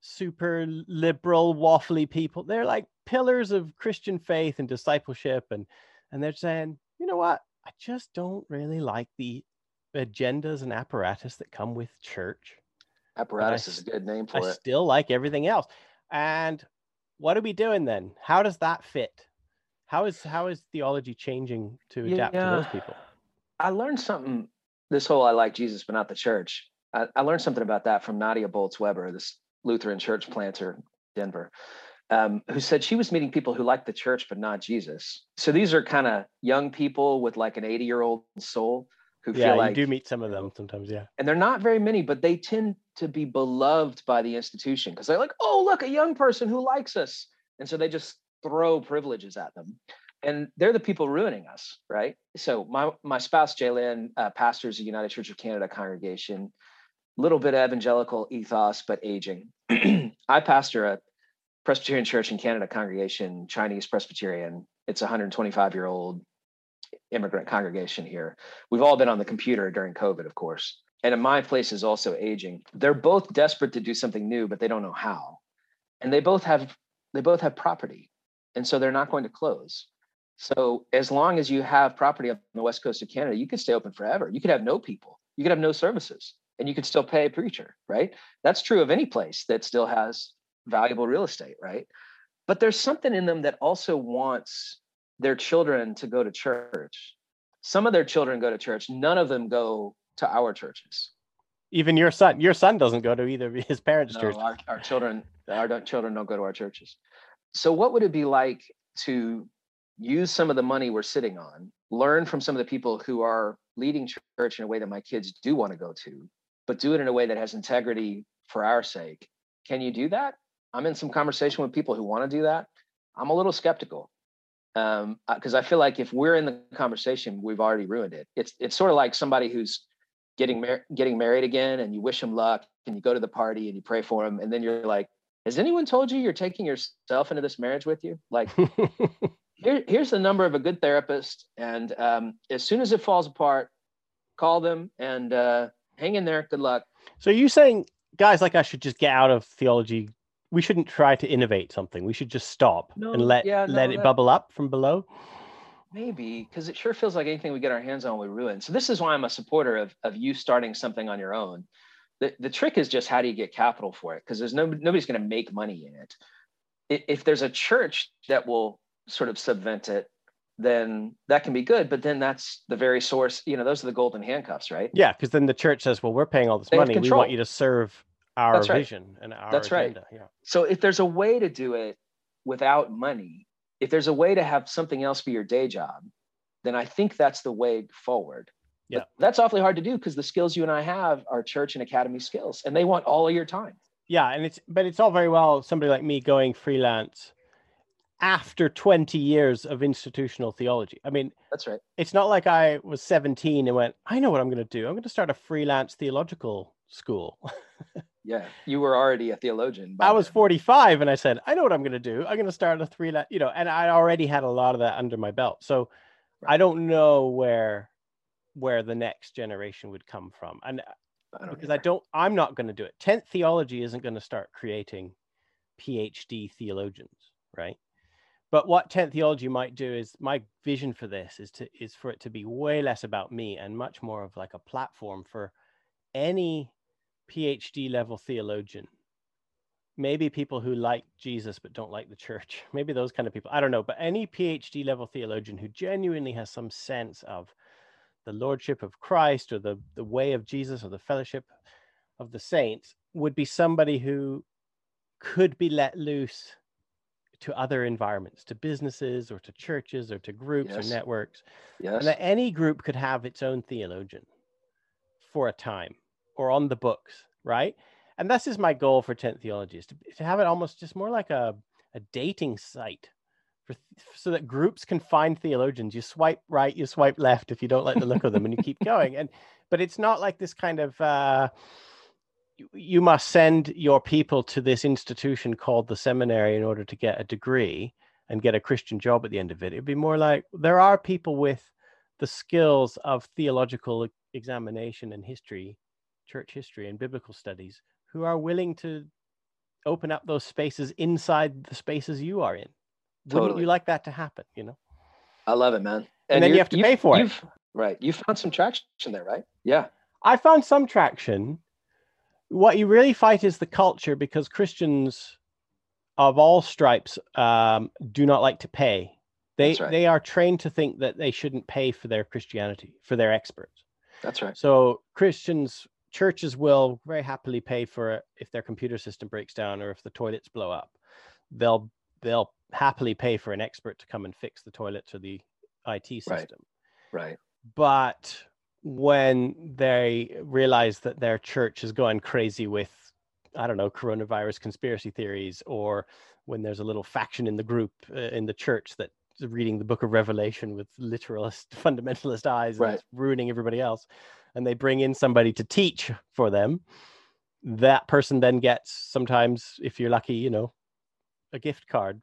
S2: super liberal, waffly people. They're like pillars of Christian faith and discipleship, and and they're saying, you know what, I just don't really like the agendas and apparatus that come with church.
S3: Apparatus is a good name for
S2: I
S3: it.
S2: I still like everything else. And what are we doing then? How does that fit? How is how is theology changing to adapt to those people?
S3: I learned something. This whole "I like Jesus but not the church." I, I learned something about that from Nadia Bolz-Weber, this Lutheran church planter, Denver, um, who said she was meeting people who liked the church but not Jesus. So these are kind of young people with like an eighty-year-old soul who
S2: Yeah,
S3: feel like
S2: you do meet some of them sometimes. Yeah.
S3: and they're not very many, but they tend to be beloved by the institution because they're like, oh, look, a young person who likes us. And so they just throw privileges at them. And they're the people ruining us, right? So my my spouse, Jaylyn, uh, pastors a United Church of Canada congregation, little bit of evangelical ethos, but aging. I pastor a Presbyterian Church in Canada congregation, Chinese Presbyterian. It's a 125 year old immigrant congregation here. We've all been on the computer during COVID, of course. And my place is also aging. They're both desperate to do something new, but they don't know how. And they both have they both have property. And so they're not going to close. So as long as you have property on the west coast of Canada, you could stay open forever. You could have no people. You could have no services and you could still pay a preacher, right? That's true of any place that still has valuable real estate, right? But there's something in them that also wants their children to go to church. Some of their children go to church, none of them go to our churches.
S2: Even your son, your son doesn't go to either of his parents'
S3: No,
S2: church.
S3: our, our children, our children don't go to our churches. So, what would it be like to use some of the money we're sitting on, learn from some of the people who are leading church in a way that my kids do want to go to, but do it in a way that has integrity for our sake? Can you do that? I'm in some conversation with people who want to do that. I'm a little skeptical um because i feel like if we're in the conversation we've already ruined it it's it's sort of like somebody who's getting mar- getting married again and you wish them luck and you go to the party and you pray for them and then you're like has anyone told you you're taking yourself into this marriage with you like here, here's the number of a good therapist and um, as soon as it falls apart call them and uh, hang in there good luck
S2: so are you saying guys like I should just get out of theology? We shouldn't try to innovate something. We should just stop
S3: No,
S2: and let
S3: yeah,
S2: let
S3: no,
S2: it
S3: that-
S2: bubble up from below.
S3: Maybe because it sure feels like anything we get our hands on we ruin. So this is why I'm a supporter of of you starting something on your own. The the trick is just how do you get capital for it? Because there's no nobody's going to make money in it. If there's a church that will sort of subvent it, then that can be good. But then that's the very source. You know, those are the golden handcuffs, right?
S2: Yeah, because then the church says, "Well, we're paying all this
S3: They
S2: money. We want you to serve our
S3: That's right.
S2: vision and our
S3: That's right.
S2: Yeah.
S3: So if there's a way to do it without money, if there's a way to have something else be your day job, then I think that's the way forward. But
S2: Yeah.
S3: that's awfully hard to do because the skills you and I have are church and academy skills, and they want all of your time.
S2: Yeah, and it's but it's all very well somebody like me going freelance after 20 years of institutional theology. I mean,
S3: That's right.
S2: it's not like I was 17 and went, I know what I'm going to do. I'm going to start a freelance theological school.
S3: Yeah, you were already a theologian.
S2: I was
S3: then.
S2: 45 and I said, I know what I'm going to do. I'm going to start a three, you know, and I already had a lot of that under my belt. So I don't know where where the next generation would come from. And uh,
S3: I don't
S2: because I don't, I'm not going to do it. Tent Theology isn't going to start creating PhD theologians, right? But what Tent Theology might do is my vision for this is to is for it to be way less about me and much more of like a platform for any PhD level theologian. Maybe people who like Jesus but don't like the church. Maybe those kind of people. I don't know, but any PhD level theologian who genuinely has some sense of the lordship of Christ or the the way of Jesus or the fellowship of the saints would be somebody who could be let loose to other environments, to businesses or to churches or to groups
S3: Yes.
S2: or networks,
S3: Yes.
S2: and that any group could have its own theologian for a time or on the books, right? And this is my goal for Tent Theology is to, to have it almost just more like a, a dating site for, so that groups can find theologians. You swipe right, you swipe left if you don't like the look of them and you keep going. And but it's not like this kind of uh, you, must send your people to this institution called the seminary in order to get a degree and get a Christian job at the end of it. It'd be more like there are people with the skills of theological examination and history, church history and biblical studies who are willing to open up those spaces inside the spaces you are in. Wouldn't you like that to happen? You know,
S3: I love it, man.
S2: And then you have to pay for it.
S3: Right. You found some traction there, right? Yeah.
S2: I found some traction. What you really fight is the culture because Christians of all stripes um, do not like to pay. They
S3: right.
S2: they are trained to think that they shouldn't pay for their Christianity for their experts.
S3: That's right.
S2: So Christians churches will very happily pay for it if their computer system breaks down or if the toilets blow up. They'll they'll happily pay for an expert to come and fix the toilets or the IT system.
S3: Right. Right.
S2: But when they realize that their church is going crazy with I don't know coronavirus conspiracy theories or when there's a little faction in the group uh, in the church that's reading the book of revelation with literalist fundamentalist eyes and
S3: Right.
S2: it's ruining everybody else and they bring in somebody to teach for them that person then gets sometimes if you're lucky you know a gift card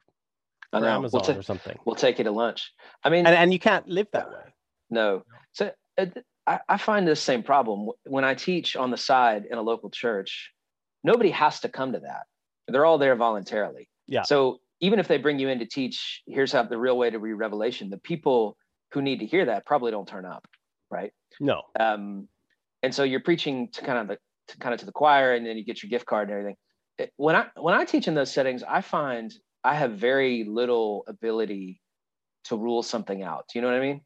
S2: for amazon
S3: We'll, ta-
S2: or something
S3: we'll take you to lunch. I mean,
S2: and, and you can't live that way
S3: No. So uh, I, I find this same problem when I teach on the side in a local church. Nobody has to come to that. They're all there voluntarily.
S2: Yeah.
S3: So even if they bring you in to teach, here's how the real way to read Revelation. The people who need to hear that probably don't turn up, right?
S2: no
S3: Um, and so you're preaching to kind of the to kind of to the choir, and then you get your gift card and everything. It- when I when I teach in those settings, I find I have very little ability to rule something out. Do you know what I mean?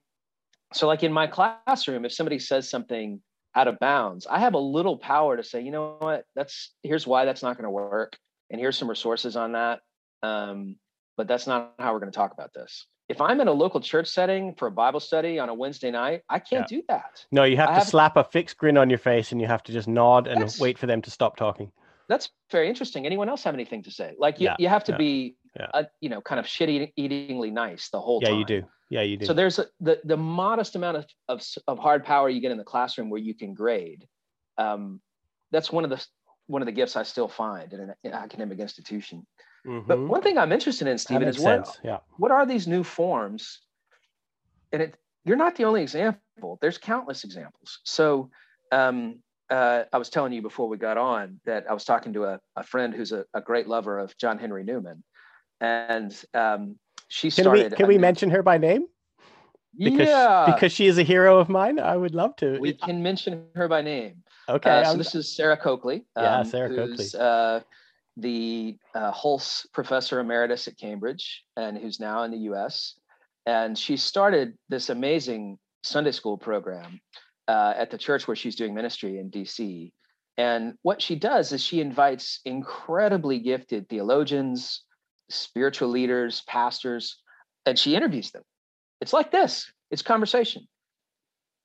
S3: So, like in my classroom, if somebody says something out of bounds, I have a little power to say, you know what, that's here's why that's not going to work, and here's some resources on that. Um, but that's not how we're going to talk about this. If I'm in a local church setting for a Bible study on a Wednesday night, I can't do that.
S2: No, you have
S3: I
S2: to
S3: have-
S2: slap a fixed grin on your face and you have to just nod and
S3: That's-
S2: wait for them to stop talking.
S3: That's very interesting. Anyone else have anything to say? Like you,
S2: Yeah,
S3: you have to
S2: yeah,
S3: be,
S2: yeah.
S3: uh, you know, kind of shit eatingly nice the whole time.
S2: Yeah, you do. Yeah, you do.
S3: So there's a, the the modest amount of, of of hard power you get in the classroom where you can grade. Um, that's one of the one of the gifts I still find in an academic institution. But
S2: Mhm.
S3: one thing I'm interested in, Stephen, is what.
S2: Yeah.
S3: what are these new forms? And it you're not the only example. There's countless examples. So um, uh, I was telling you before we got on that I was talking to a, a friend who's a, a great lover of John Henry Newman, and um, she
S2: Can
S3: started.
S2: we can we
S3: new-
S2: mention her by name? Because
S3: yeah,
S2: because she is a hero of mine. I would love to.
S3: we can mention her by name.
S2: okay.
S3: Uh, so this is Sarah Coakley.
S2: Yeah, Sarah
S3: who's, Uh, the uh, Hulse Professor Emeritus at Cambridge and who's now in the U.S. And she started this amazing Sunday school program uh, at the church where she's doing ministry in D.C. And what she does is she invites incredibly gifted theologians, spiritual leaders, pastors, and she interviews them. It's like this. It's conversation.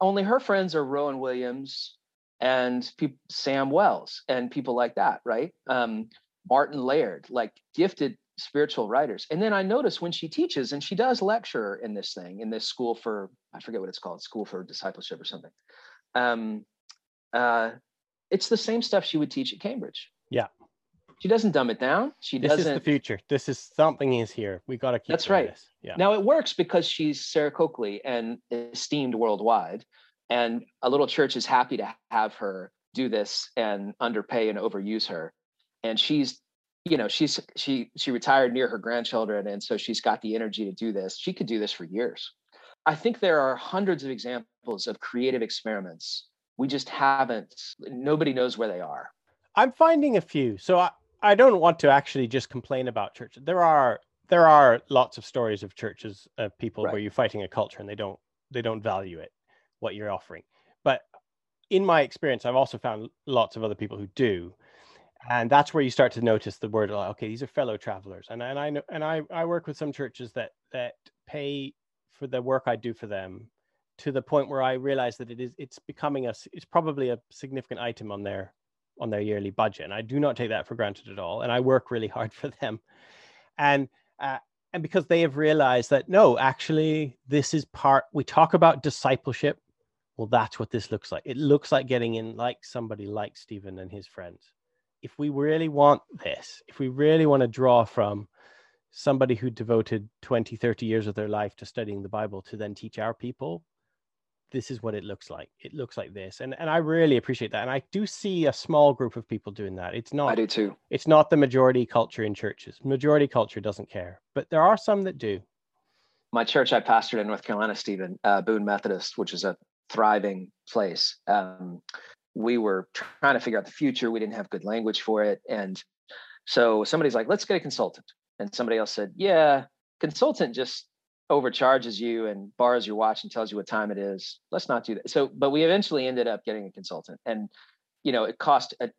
S3: Only her friends are Rowan Williams, and peop Sam Wells and people like that, right? Um, Martin Laird, like gifted spiritual writers. And then I notice when she teaches, and she does lecture in this thing, in this school for, I forget what it's called, School for Discipleship or something. Um, uh, it's the same stuff she would teach at Cambridge.
S2: Yeah.
S3: She doesn't dumb it down. She
S2: this is the future. This is something is here. We got to keep.
S3: That's right.
S2: This. Yeah.
S3: Now it works because she's Sarah Coakley and esteemed worldwide, and a little church is happy to have her do this and underpay and overuse her. And she's, you know, she's she she retired near her grandchildren, and so she's got the energy to do this. She could do this for years. I think there are hundreds of examples of creative experiments. We just haven't. Nobody knows where they are.
S2: I'm finding a few. So I, I don't want to actually just complain about churches. There are there are lots of stories of churches of people
S3: Right.
S2: where you're fighting a culture and they don't they don't value it what you're offering. But in my experience, I've also found lots of other people who do. And that's where you start to notice the word okay, these are fellow travelers. And and I know and I, I work with some churches that that pay for the work I do for them to the point where I realize that it is it's becoming a it's probably a significant item on their on their yearly budget and i do not take that for granted at all and i work really hard for them. And uh, and because they have realized that no actually this is part we talk about discipleship. Well that's what this looks like. It looks like getting in like somebody like stephen and his friends if we really want this if we really want to draw from somebody who devoted 20 30 years of their life to studying the bible to then teach our people this is what it looks like. It looks like this. And and I really appreciate that. And I do see a small group of people doing that. It's not
S3: I do too.
S2: It's not the majority culture in churches. Majority culture doesn't care. But there are some that do.
S3: My church I pastored in North Carolina, Stephen, uh, Boone Methodist, which is a thriving place. Um, we were trying to figure out the future. We didn't have good language for it. And so somebody's like, let's get a consultant. And somebody else said, yeah, consultant just overcharges you and borrows your watch and tells you what time it is. Let's not do that. So, but we eventually ended up getting a consultant and, you know, it cost a,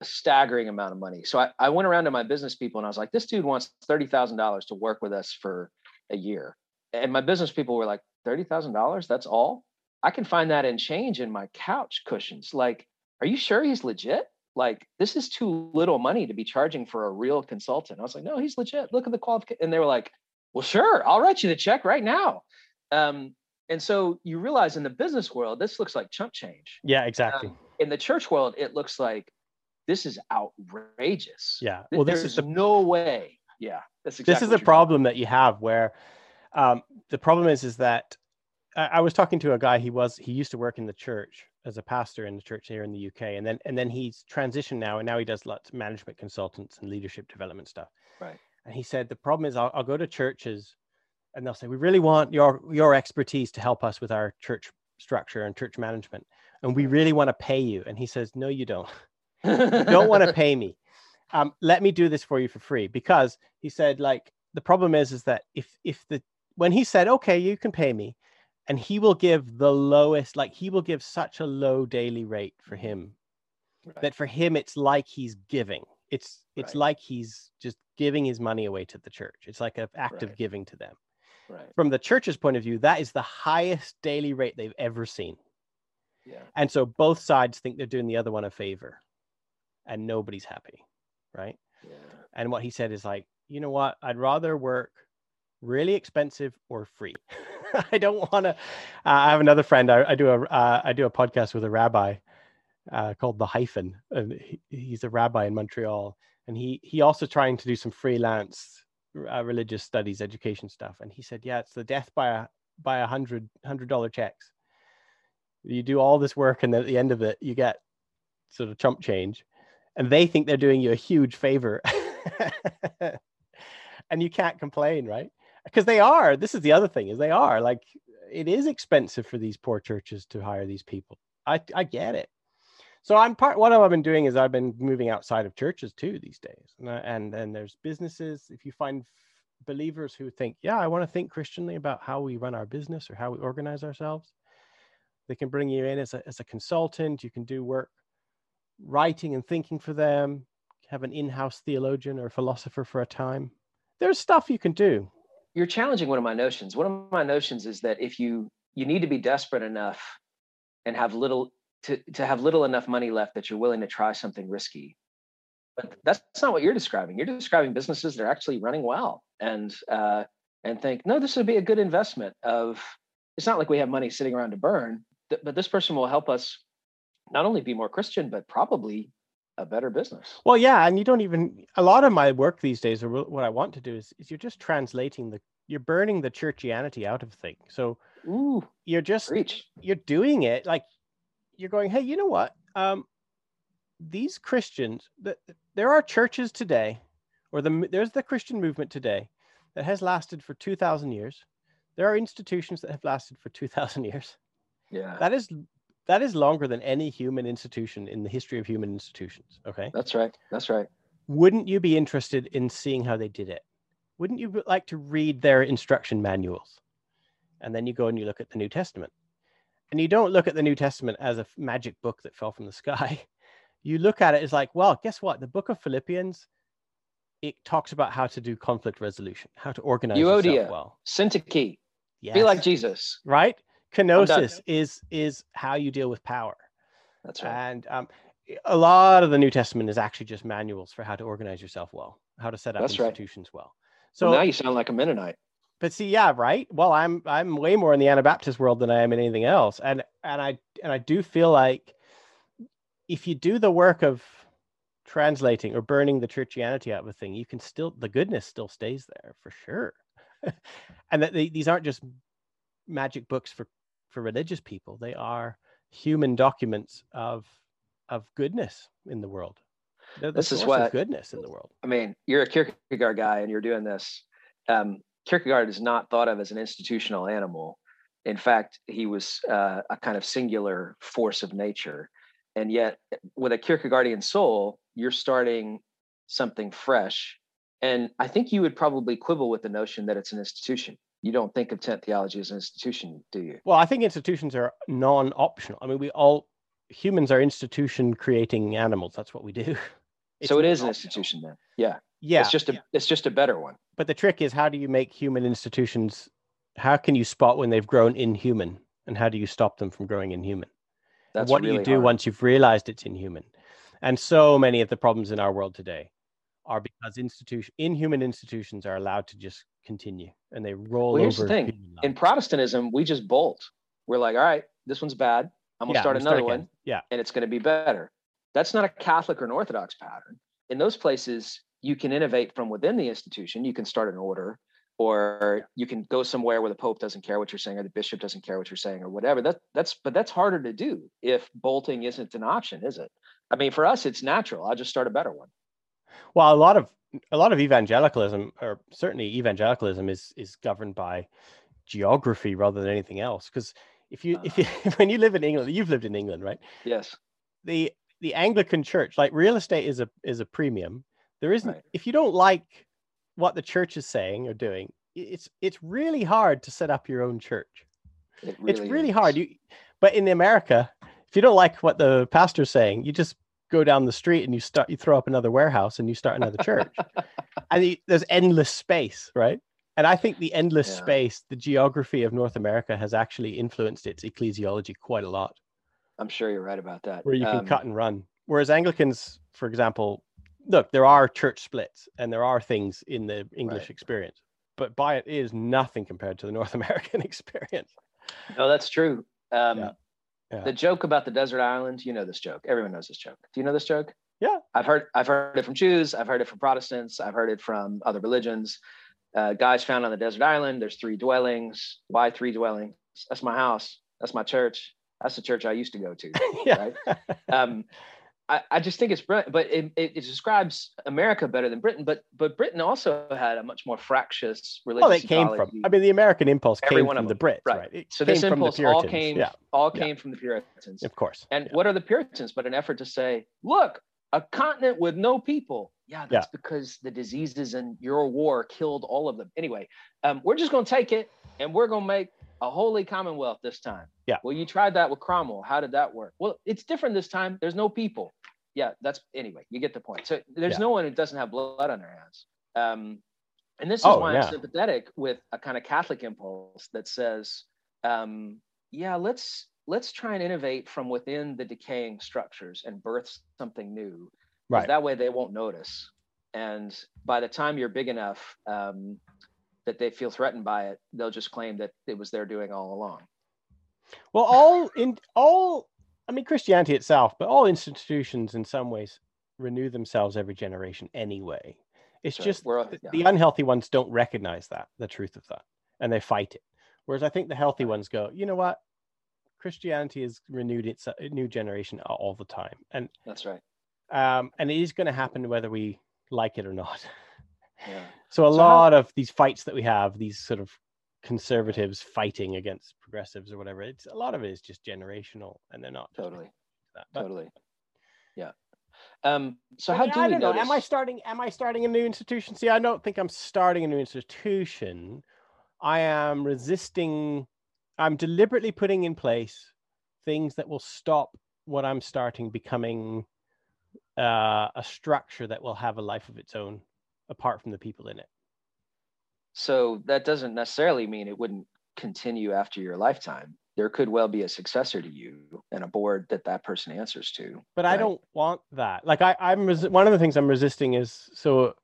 S3: a staggering amount of money. So I, I went around to my business people and I was like, this dude wants $30,000 to work with us for a year. And my business people were like, $30,000, that's all? I can find that in change in my couch cushions. Like, are you sure he's legit? Like, this is too little money to be charging for a real consultant. I was like, no, he's legit. Look at the qualification. And they were like, well, sure, I'll write you the check right now. Um, and so you realize in the business world, this looks like chump change.
S2: Yeah, exactly.
S3: Um, in the church world, it looks like this is outrageous.
S2: Yeah.
S3: Well, this is no way. Yeah.
S2: That's exactly this is the problem that you have where um, the problem is, is that I, I was talking to a guy, he was, he used to work in the church as a pastor in the church here in the UK. And then, and then he's transitioned now and now he does lots of management consultants and leadership development stuff.
S3: Right.
S2: And he said, the problem is I'll, I'll go to churches and they'll say, we really want your, your expertise to help us with our church structure and church management. And we really want to pay you. And he says, no, you don't. you don't want to pay me. Um, let me do this for you for free. Because he said, like, the problem is, is that if, if the, when he said, okay, you can pay me, and he will give the lowest, like he will give such a low daily rate for him right. that for him, it's like he's giving it's it's right. like he's just giving his money away to the church it's like an act right. of giving to them
S3: right.
S2: from the church's point of view that is the highest daily rate they've ever seen
S3: yeah.
S2: and so both sides think they're doing the other one a favor and nobody's happy right
S3: yeah.
S2: and what he said is like you know what i'd rather work really expensive or free i don't want to uh, i have another friend i, I do a uh, I do a podcast with a rabbi uh, called the Hyphen, and he, he's a rabbi in Montreal, and he he also trying to do some freelance uh, religious studies education stuff. And he said, yeah, it's the death by a by a hundred hundred dollar checks. You do all this work, and at the end of it, you get sort of chump change, and they think they're doing you a huge favor, and you can't complain, right? Because they are. This is the other thing: is they are like it is expensive for these poor churches to hire these people. I I get it so i'm part what i've been doing is i've been moving outside of churches too these days and and, and there's businesses if you find believers who think yeah i want to think christianly about how we run our business or how we organize ourselves they can bring you in as a, as a consultant you can do work writing and thinking for them have an in-house theologian or philosopher for a time there's stuff you can do
S3: you're challenging one of my notions. One of my notions is that if you you need to be desperate enough and have little to to have little enough money left that you're willing to try something risky. But that's not what you're describing. You're describing businesses that are actually running well and uh, and think no this would be a good investment of it's not like we have money sitting around to burn but this person will help us not only be more christian but probably a better business
S2: well yeah and you don't even a lot of my work these days or what i want to do is, is you're just translating the you're burning the churchianity out of things so
S3: Ooh,
S2: you're just
S3: preach.
S2: you're doing it like you're going, hey, you know what? Um, these Christians, that there are churches today, or the there's the Christian movement today that has lasted for two thousand years. There are institutions that have lasted for two thousand years.
S3: Yeah,
S2: that is that is longer than any human institution in the history of human institutions. Okay,
S3: that's right. That's right.
S2: Wouldn't you be interested in seeing how they did it? Wouldn't you like to read their instruction manuals? And then you go and you look at the New Testament and you don't look at the New Testament as a magic book that fell from the sky. You look at it as like, well, guess what? The book of Philippians, it talks about how to do conflict resolution, how to organize Euodia, yourself well.
S3: Syntyche. Yes. Be like Jesus.
S2: Right? Kenosis is is how you deal with power.
S3: That's right.
S2: And um, a lot of the New Testament is actually just manuals for how to organize yourself well, how to set up That's institutions right. well.
S3: So well, now you sound like a Mennonite
S2: but see yeah right well i'm i'm way more in the anabaptist world than i am in anything else and and i and i do feel like if you do the work of translating or burning the churchianity out of a thing you can still the goodness still stays there for sure and that they, these aren't just magic books for for religious people. They are human documents of of goodness in the world. The
S3: This is what-
S2: goodness in the world.
S3: I mean, you're a Kierkegaard guy and you're doing this. Um, Kierkegaard is not thought of as an institutional animal. In fact, he was uh, a kind of singular force of nature. And yet, with a Kierkegaardian soul, you're starting something fresh. And I think you would probably quibble with the notion that it's an institution. You don't think of tent theology as an institution, do you?
S2: Well, I think institutions are non-optional. I mean, we all humans are institution creating animals. That's what we do.
S3: so it is an institution then. Yeah.
S2: Yeah,
S3: It's just a it's just a better one.
S2: but the trick is how do you make human institutions? How can you spot when they've grown inhuman, and how do you stop them from growing inhuman?
S3: That's
S2: what do you do
S3: hard.
S2: once you've realized it's inhuman? And so many of the problems in our world today are because institution inhuman institutions are allowed to just continue and they roll
S3: Well, here's the thing. in. Protestantism, we just bolt. We're like, all right, this one's bad. I'm gonna
S2: Yeah,
S3: start another
S2: again.
S3: one,
S2: Yeah,
S3: and it's gonna be better. That's not a Catholic or an Orthodox pattern. In those places, you can innovate from within the institution. You can start an order, or you can go somewhere where the Pope doesn't care what you're saying, or the bishop doesn't care what you're saying, or whatever. That that's but that's harder to do if bolting isn't an option, is it? I mean, for us, it's natural. I'll just start a better one.
S2: Well, a lot of a lot of evangelicalism, or certainly evangelicalism, is is governed by geography rather than anything else. Because if you if you uh-huh. when you live in England, you've lived in England, right?
S3: Yes.
S2: the the Anglican church, like real estate is a is a premium. There isn't
S3: Right.
S2: if you don't like what the church is saying or doing, it's it's really hard to set up your own church.
S3: It
S2: it's really hard. You but in America, if you don't like what the pastor's saying, you just go down the street and you start you throw up another warehouse and you start another church. and you, there's endless space, right? And I think the endless
S3: Yeah.
S2: space, the geography of North America has actually influenced its ecclesiology quite a lot
S3: I'm sure you're right about that.
S2: where you can
S3: Um,
S2: cut and run. Whereas Anglicans, for example, look, there are church splits and there are things in the English
S3: Right.
S2: experience, but by it is nothing compared to the North American experience.
S3: No, that's true. Um,
S2: Yeah. Yeah.
S3: The joke about the desert island, you know this joke. Everyone knows this joke. Do you know this joke?
S2: Yeah.
S3: I've heard. I've heard it from Jews. I've heard it from Protestants. I've heard it from other religions. Uh, guys found on the desert island. There's three dwellings. Why three dwellings? That's my house. That's my church. That's the church I used to go to.
S2: yeah.
S3: um, I, I just think it's brilliant, but it, it, it describes America better than Britain. But but Britain also had a much more fractious religious.
S2: well, it came from. I mean, the American impulse
S3: Every
S2: came from the Brits,
S3: right.
S2: right?
S3: So this impulse all came
S2: Yeah,
S3: all
S2: Yeah.
S3: came from the Puritans.
S2: of course.
S3: And
S2: yeah.
S3: what are the Puritans but an effort to say, look, a continent with no people? Yeah, that's because the diseases and your war killed all of them. Anyway, um, we're just going to take it and we're going to make a holy commonwealth this time.
S2: Yeah.
S3: Well, you tried that with Cromwell. How did that work? Well, it's different this time. There's no people. Yeah, that's anyway. You get the point. So there's
S2: Yeah.
S3: no one who doesn't have blood on their hands. Um, and this is
S2: Oh,
S3: why
S2: yeah.
S3: I'm sympathetic with a kind of Catholic impulse that says, um, yeah, let's let's try and innovate from within the decaying structures and birth something new.
S2: Right.
S3: That way they won't notice. And by the time you're big enough um, that they feel threatened by it, they'll just claim that it was their doing all along.
S2: Well, all in all, I mean, Christianity itself, but all institutions in some ways renew themselves every generation anyway. It's
S3: So
S2: just
S3: yeah.
S2: the unhealthy ones don't recognize that, the truth of that, and they fight it. Whereas I think the healthy ones go, you know what? Christianity has renewed its a new generation all the time, and
S3: That's right.
S2: um, and it is going to happen whether we like it or not.
S3: Yeah.
S2: So a
S3: So how-
S2: lot of these fights that we have, these sort of conservatives fighting against progressives or whatever, it's a lot of it is just generational, and they're not
S3: Totally.
S2: that. But,
S3: Totally. Yeah. Um, so
S2: I
S3: how
S2: mean,
S3: do
S2: I don't know.
S3: notice?
S2: Am I starting? Am I starting a new institution? See, I don't think I'm starting a new institution. I am resisting. I'm deliberately putting in place things that will stop what I'm starting becoming uh, a structure that will have a life of its own, apart from the people in it.
S3: So that doesn't necessarily mean it wouldn't continue after your lifetime. There could well be a successor to you and a board that that person answers to.
S2: but I don't want that. Like I, I'm one of the things I'm resisting is so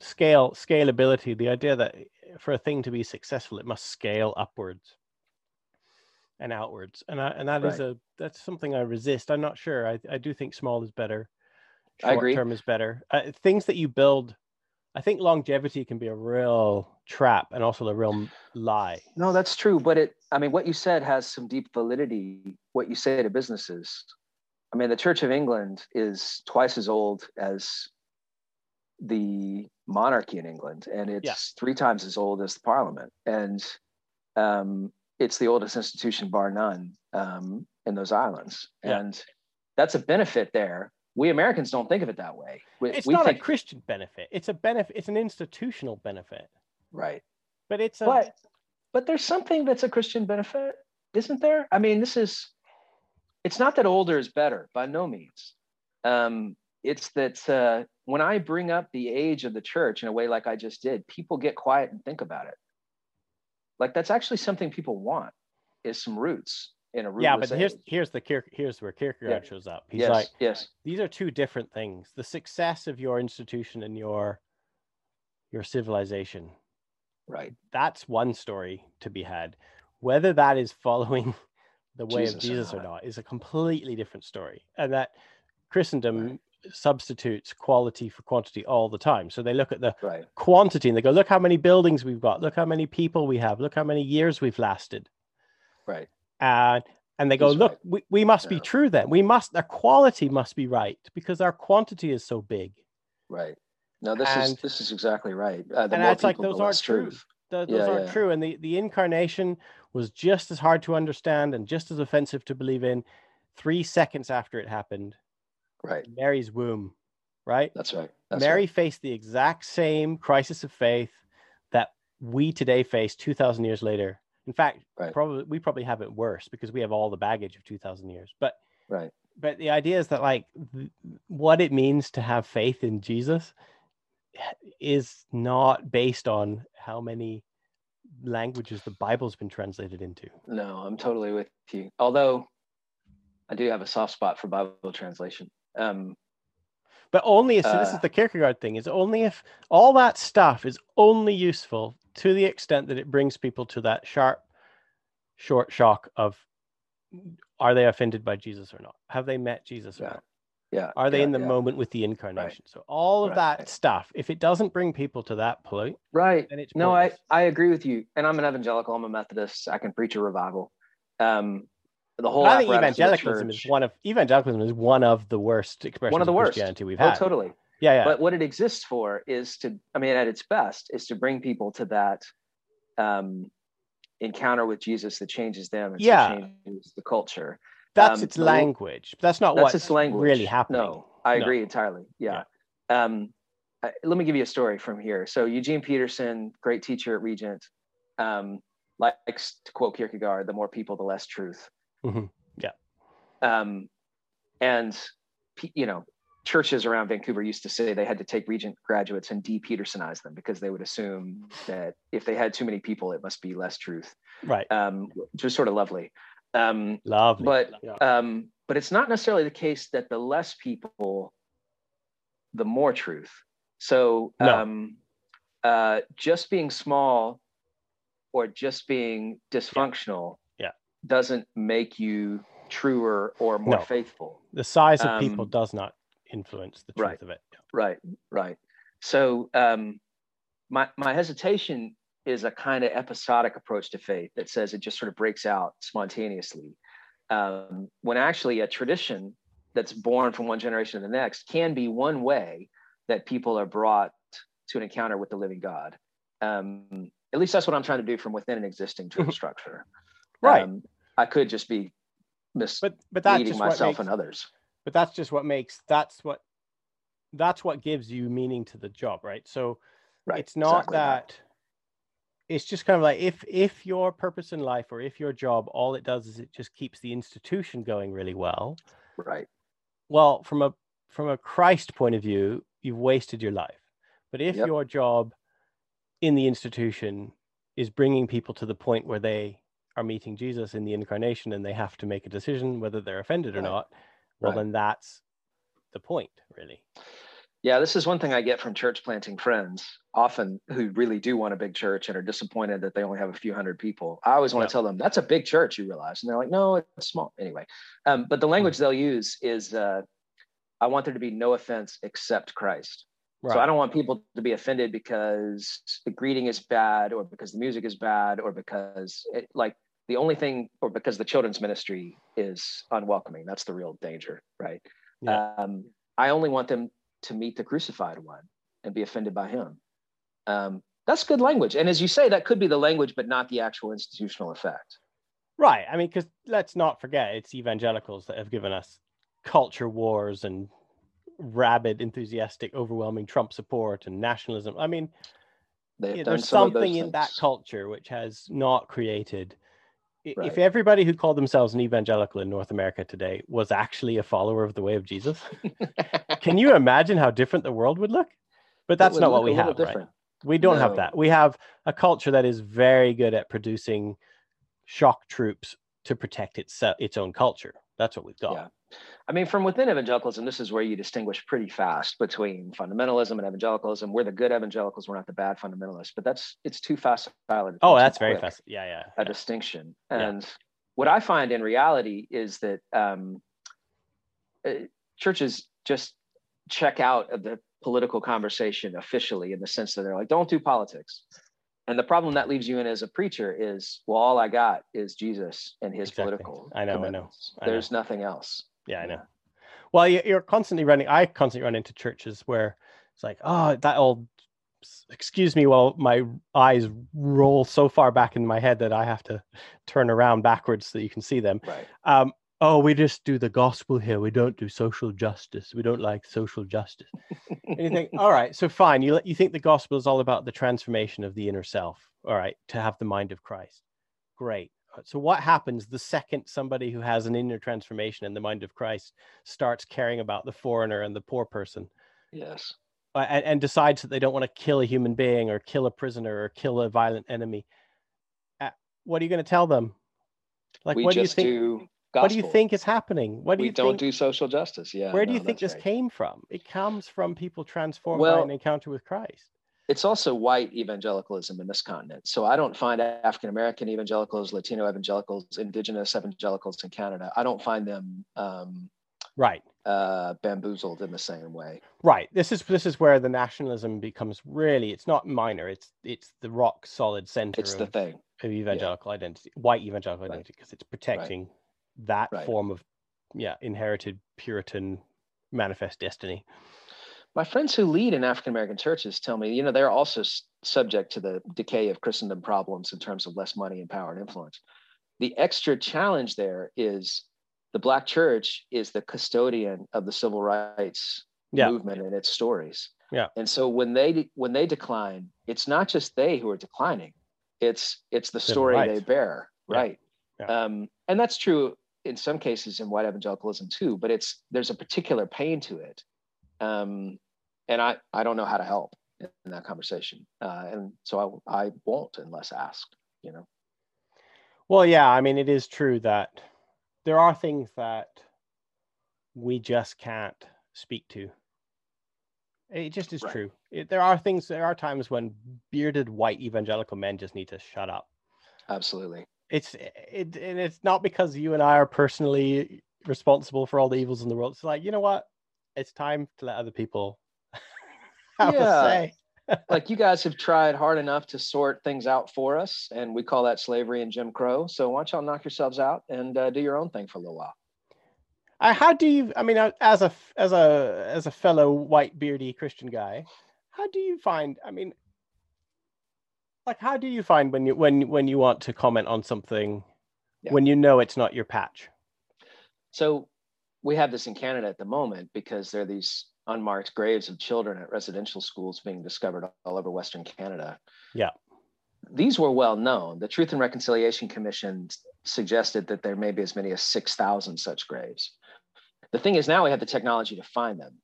S2: scale scalability. The idea that for a thing to be successful, it must scale upwards and outwards, and I, and that is
S3: Right.
S2: a that's something I resist. I'm not sure. I I do think small is better.
S3: I agree.
S2: Term is better. Uh, things that you build I think longevity can be a real trap and also a real lie.
S3: No, that's true. But it, I mean, what you said has some deep validity. What you say to businesses. I mean, the Church of England is twice as old as the monarchy in England, and it's
S2: Yeah.
S3: three times as old as the Parliament, and um, it's the oldest institution, bar none, um, in those islands.
S2: Yeah.
S3: And that's a benefit there. We Americans don't think of it that way. We,
S2: It's
S3: we
S2: not
S3: think,
S2: a Christian benefit. It's a benefit. It's an institutional benefit.
S3: right.
S2: But it's a
S3: but but there's something that's a christian benefit isn't there i mean this is it's not that older is better by no means um, it's that uh, when i bring up the age of the church in a way like i just did people get quiet and think about it like that's actually something people want is some roots in a rootless
S2: yeah. But here's
S3: age.
S2: here's the here's where Kierkegaard
S3: Yeah.
S2: shows up. He's
S3: yes
S2: like,
S3: yes
S2: these are two different things. The success of your institution and your your civilization.
S3: right
S2: That's one story to be had. Whether that is following the way of
S3: Jesus or
S2: Jesus or
S3: not.
S2: not is a completely different story. And that Christendom
S3: Right.
S2: substitutes quality for quantity all the time. So they look at the
S3: right
S2: quantity and they go, look how many buildings we've got, look how many people we have, look how many years we've lasted.
S3: right
S2: And and they go,
S3: He's
S2: look,
S3: right.
S2: we, we must be true then. We must our quality must be right because our quantity is so big.
S3: right no this is this is exactly right uh, the
S2: and it's like those aren't true.
S3: truth
S2: Th- those
S3: Yeah,
S2: aren't
S3: yeah.
S2: true. And the, the incarnation was just as hard to understand and just as offensive to believe in three seconds after it happened.
S3: right
S2: Mary's womb, right?
S3: that's right that's
S2: Mary
S3: right.
S2: faced the exact same crisis of faith that we today face 2,000 years later. In fact,
S3: Right.
S2: probably we probably have it worse because we have all the baggage of 2,000 years. But
S3: right
S2: but the idea is that like th- what it means to have faith in Jesus is not based on how many languages the Bible's been translated into.
S3: No, I'm totally with you. Although I do have a soft spot for Bible translation. Um,
S2: But only if, so this is
S3: Uh,
S2: the Kierkegaard thing, is only if all that stuff is only useful to the extent that it brings people to that sharp, short shock of are they offended by Jesus or not? Have they met Jesus or
S3: Yeah.
S2: not?
S3: yeah.
S2: Are they
S3: yeah,
S2: in the
S3: yeah.
S2: moment with the incarnation? So all of that stuff, if it doesn't bring people to that point,
S3: Right.
S2: then it's
S3: No, I,
S2: pointless.
S3: I agree with you. And I'm an evangelical. I'm a Methodist. I can preach a revival. Um, the whole
S2: I think
S3: apparatus of the
S2: evangelicalism is one of evangelicalism is one of the worst expressions
S3: one of the
S2: of
S3: worst.
S2: Christianity we've
S3: Oh,
S2: had.
S3: totally.
S2: Yeah, yeah.
S3: But what it exists for is to, I mean, at its best, is to bring people to that um, encounter with Jesus that changes them and
S2: Yeah.
S3: changes the culture.
S2: that's
S3: um,
S2: its language. That's not
S3: That's
S2: what's
S3: its language.
S2: really happening.
S3: No, I
S2: No.
S3: agree entirely. Yeah. Um, I, let me give you a story from here. So Eugene Peterson, great teacher at Regent, um, likes to quote Kierkegaard: "The more people, the less truth."
S2: Mhm. Yeah.
S3: Um, and you know, churches around Vancouver used to say they had to take Regent graduates and de-Petersonize them because they would assume that if they had too many people, it must be less truth,
S2: Right.
S3: um, which was sort of lovely. Um,
S2: Lovely.
S3: but
S2: Yeah.
S3: um, but it's not necessarily the case that the less people, the more truth. So
S2: No.
S3: um, uh, just being small or just being dysfunctional
S2: Yeah.
S3: doesn't make you truer or more
S2: No.
S3: faithful.
S2: the size of people
S3: um,
S2: does not influence the truth
S3: right.
S2: of it.
S3: Right, right. So um, my my hesitation is a kind of episodic approach to faith that says it just sort of breaks out spontaneously, um, when actually a tradition that's born from one generation to the next can be one way that people are brought to an encounter with the living God. Um, at least that's what I'm trying to do from within an existing church structure.
S2: Right.
S3: Um, I could just be misleading
S2: But but
S3: myself
S2: makes,
S3: and others.
S2: But that's just what makes that's what that's what gives you meaning to the job, right? So
S3: Right.
S2: it's not
S3: exactly right.
S2: that it's just kind of like if if your purpose in life or if your job all it does is it just keeps the institution going really well
S3: Right.
S2: well from a from a christ point of view you've wasted your life but if
S3: Yep.
S2: your job in the institution is bringing people to the point where they are meeting jesus in the incarnation and they have to make a decision whether they're offended or not well
S3: Right.
S2: then that's the point really
S3: Yeah, this is one thing I get from church planting friends, often who really do want a big church and are disappointed that they only have a few hundred people. I always want
S2: Yeah.
S3: to tell them that's a big church, you realize, and they're like, no, it's small. Anyway, um, but the language they'll use is, uh, I want there to be no offense except Christ. Right. So I don't want people to be offended because the greeting is bad or because the music is bad or because it, like the only thing or because the children's ministry is unwelcoming. That's the real danger, right? Yeah. Um, I only want them to meet the crucified one and be offended by him. Um, that's good language. And as you say, that could be the language, but not the actual institutional effect.
S2: Right. I mean, because let's not forget, it's evangelicals that have given us culture wars and rabid, enthusiastic, overwhelming Trump support and nationalism. I mean, yeah, there's something in that culture which has not created. Right. If everybody who called themselves an evangelical in North America today was actually a follower of the way of Jesus, can you imagine how different the world would look? But that's not what we have, right? We don't no. have that. We have a culture that is very good at producing shock troops to protect its its own culture. That's what we've got.
S3: Yeah. I mean, from within evangelicalism, this is where you distinguish pretty fast between fundamentalism and evangelicalism. We're the good evangelicals, we're not the bad fundamentalists. But that's it's too fast.
S2: Oh, that's very fast. Yeah, yeah.
S3: A
S2: yeah.
S3: distinction. And yeah. what I find in reality is that um, uh, churches just check out of the political conversation officially in the sense that they're like, don't do politics. And the problem that leaves you in as a preacher is, well, all I got is Jesus and his exactly. political.
S2: I know, I know.
S3: I There's nothing else.
S2: Yeah, I know. Well, you're constantly running. I constantly run into churches where it's like, oh, that old. Excuse me, while my eyes roll so far back in my head that I have to turn around backwards so you can see them.
S3: Right.
S2: Um, oh, we just do the gospel here. We don't do social justice. We don't like social justice. and you think, all right, so fine. You you think the gospel is all about the transformation of the inner self. All right, to have the mind of Christ. Great. So what happens the second somebody who has an inner transformation in the mind of Christ starts caring about the foreigner and the poor person?
S3: Yes.
S2: Uh, and, and decides that they don't want to kill a human being or kill a prisoner or kill a violent enemy. Uh, what are you going to tell them?
S3: Like, we what do you think? Do
S2: what do you think is happening? What do
S3: we
S2: you
S3: don't
S2: think,
S3: do social justice? Yeah.
S2: Where do no, you think this right. came from? It comes from people transformed well, by an encounter with Christ
S3: it's also white evangelicalism in this continent. So I don't find African American evangelicals, Latino evangelicals, Indigenous evangelicals in Canada. I don't find them um,
S2: right
S3: uh, bamboozled in the same way.
S2: Right. This is this is where the nationalism becomes really. It's not minor. It's it's the rock solid center.
S3: It's of, the thing
S2: of evangelical yeah. identity, white evangelical right. identity, because it's protecting right. That right. form of yeah inherited Puritan manifest destiny
S3: my friends who lead in African American churches tell me, you know, they're also s- subject to the decay of Christendom problems in terms of less money and power and influence. The extra challenge there is the Black church is the custodian of the civil rights yeah. movement and its stories.
S2: Yeah.
S3: And so when they when they decline, it's not just they who are declining; it's it's the story right. they bear, yeah. right? Yeah. Um, and that's true in some cases in white evangelicalism too. But it's there's a particular pain to it. Um, and I, I don't know how to help in that conversation. Uh, and so I, I won't unless asked, you know?
S2: Well, yeah, I mean, it is true that there are things that we just can't speak to. It just is right. true. It, there are things, there are times when bearded white evangelical men just need to shut up.
S3: Absolutely.
S2: It's it, and it's not because you and I are personally responsible for all the evils in the world. It's like, you know what? It's time to let other people
S3: yeah. like you guys have tried hard enough to sort things out for us, and we call that slavery and Jim Crow. So why don't y'all knock yourselves out and uh, do your own thing for a little while?
S2: Uh, how do you? I mean, as a as a as a fellow white beardy Christian guy, how do you find? I mean, like, how do you find when you when when you want to comment on something yeah. when you know it's not your patch?
S3: So we have this in Canada at the moment because there are these unmarked graves of children at residential schools being discovered all over Western Canada.
S2: Yeah.
S3: These were well known. The Truth and Reconciliation Commission suggested that there may be as many as 6,000 such graves. The thing is, now we have the technology to find them.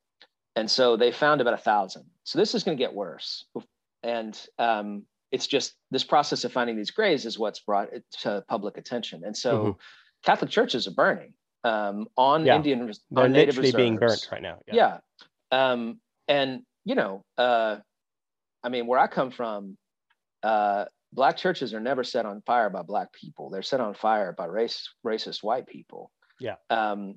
S3: And so they found about a thousand. So this is going to get worse. And um, it's just this process of finding these graves is what's brought it to public attention. And so mm-hmm. Catholic churches are burning um, on yeah. Indian.
S2: They're
S3: on
S2: literally being burnt right now.
S3: Yeah. yeah. Um, and you know, uh, I mean, where I come from, uh, black churches are never set on fire by black people. They're set on fire by race, racist white people.
S2: Yeah.
S3: Um,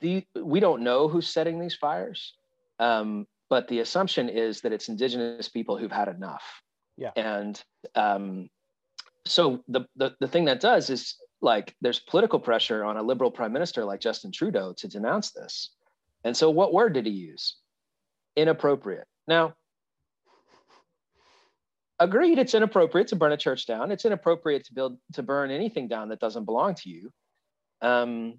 S3: the, we don't know who's setting these fires. Um, but the assumption is that it's indigenous people who've had enough.
S2: Yeah.
S3: And um, so the, the the thing that does is like there's political pressure on a liberal prime minister like Justin Trudeau to denounce this. And so what word did he use? Inappropriate. Now, agreed it's inappropriate to burn a church down. It's inappropriate to build to burn anything down that doesn't belong to you. Um,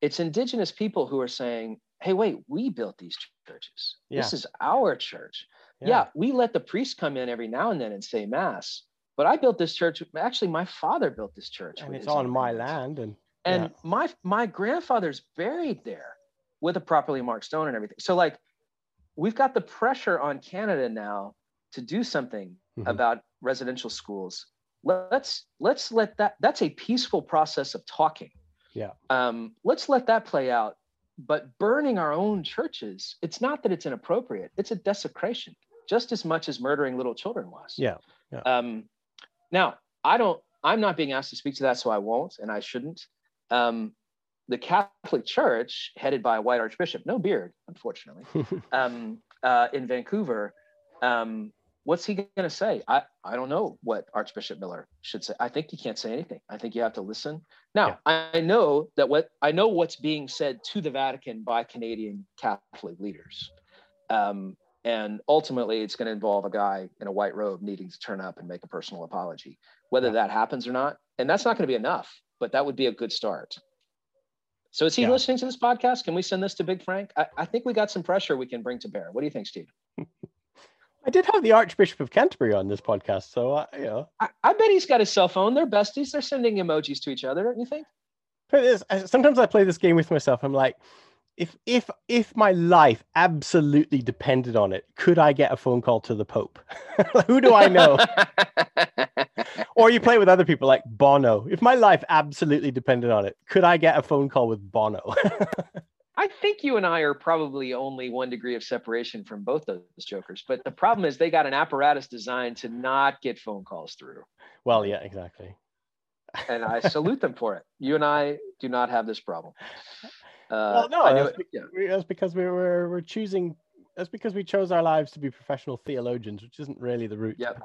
S3: it's indigenous people who are saying, hey, wait, we built these churches.
S2: Yeah.
S3: This is our church. Yeah. we let the priest come in every now and then and say mass, but I built this church. Actually, my father built this church.
S2: and it's on my land and
S3: And
S2: Yeah.
S3: my my grandfather's buried there with a properly marked stone and everything. So like we've got the pressure on Canada now to do something
S2: Mhm.
S3: about residential schools. Let's let's let that that's a peaceful process of talking.
S2: Yeah.
S3: Um, let's let that play out. But burning our own churches, it's not that it's inappropriate, it's a desecration, just as much as murdering little children was.
S2: Yeah, yeah.
S3: Um, now, I don't, I'm not being asked to speak to that, so I won't, and I shouldn't. Um, the Catholic Church, headed by a white archbishop, no beard, unfortunately, um, uh, in Vancouver, um, what's he going to say? I, I don't know what Archbishop Miller should say. I think he can't say anything. I think you have to listen. Now, I know that what I know what's being said to the Vatican by Canadian Catholic leaders. Um, and ultimately, it's going to involve a guy in a white robe needing to turn up and make a personal apology, whether
S2: Yeah.
S3: that happens or not. And that's not going to be enough, but that would be a good start. So is he
S2: Yeah.
S3: listening to this podcast? Can we send this to Big Frank? I, I think we got some pressure we can bring to bear. What do you think, Steve?
S2: I did have the Archbishop of Canterbury on this podcast, so uh, you know,
S3: I, I bet he's got his cell phone. They're besties. They're sending emojis to each other, don't you think?
S2: I- sometimes I play this game with myself. I'm like, if if if my life absolutely depended on it, could I get a phone call to the Pope? Who do I know? or you play with other people like Bono. If my life absolutely depended on it, could I get a phone call with Bono?
S3: I think you and I are probably only one degree of separation from both those jokers. But the problem is they got an apparatus designed to not get phone calls through.
S2: well, yeah, exactly.
S3: And I salute them for it. You and I do not have this problem. Uh,
S2: Well, no, that's
S3: it- yeah.
S2: That's because we were we're choosing. That's because we chose our lives to be professional theologians, which isn't really the route.
S3: Yep.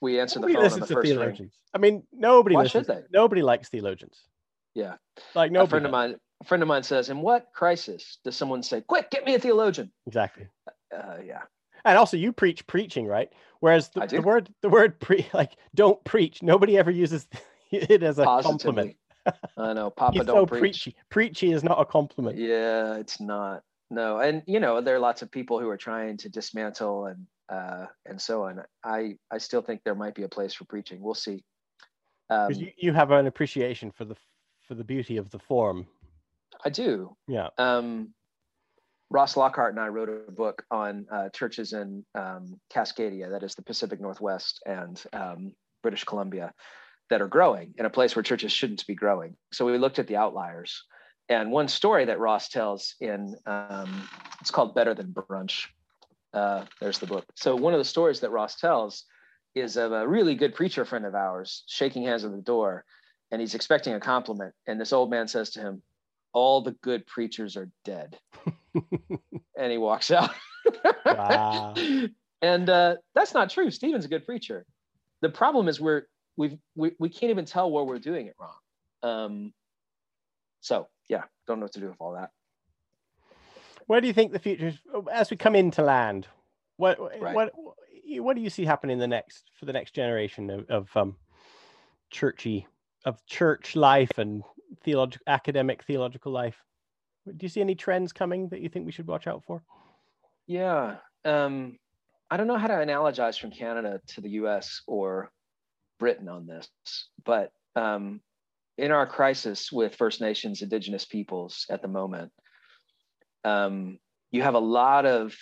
S3: we answer the
S2: Nobody
S3: phone on the first ring.
S2: theologians. I mean, nobody
S3: Why
S2: listens.
S3: should they?
S2: Nobody likes theologians.
S3: Yeah.
S2: Like no
S3: friend of mine, a friend of mine says, "In what crisis does someone say, quick, get me a theologian?"
S2: Exactly.
S3: Uh, yeah.
S2: And also, you preach preaching, right? Whereas the, the word the word pre like don't preach. Nobody ever uses it as a compliment.
S3: I know. Papa don't
S2: so
S3: preach.
S2: preachy. Preachy is not a compliment.
S3: Yeah, it's not. No, and you know there are lots of people who are trying to dismantle and uh, and so on. I I still think there might be a place for preaching. We'll see. Um,
S2: you, you have an appreciation for the for the beauty of the form.
S3: I do.
S2: Yeah.
S3: Um, Ross Lockhart and I wrote a book on uh, churches in um, Cascadia, that is the Pacific Northwest and um, British Columbia, that are growing in a place where churches shouldn't be growing. So we looked at the outliers. And one story that Ross tells in, um, it's called Better Than Brunch. Uh, there's the book. So one of the stories that Ross tells is of a really good preacher friend of ours shaking hands at the door, and he's expecting a compliment. And this old man says to him, all the good preachers are dead. and he walks out.
S2: Wow.
S3: And uh, that's not true. Stephen's a good preacher. The problem is we're we've we, we can't even tell where we're doing it wrong. Um, so yeah, don't know what to do with all that.
S2: Where do you think the future, is as we come into land, what
S3: Right.
S2: what what do you see happening the next for the next generation of, of um, churchy of church life and theological academic theological life? Do you see any trends coming that you think we should watch out for?
S3: Yeah. Um, I don't know how to analogize from Canada to the US or Britain on this, but um, in our crisis with First Nations, Indigenous peoples at the moment, um, you have a lot of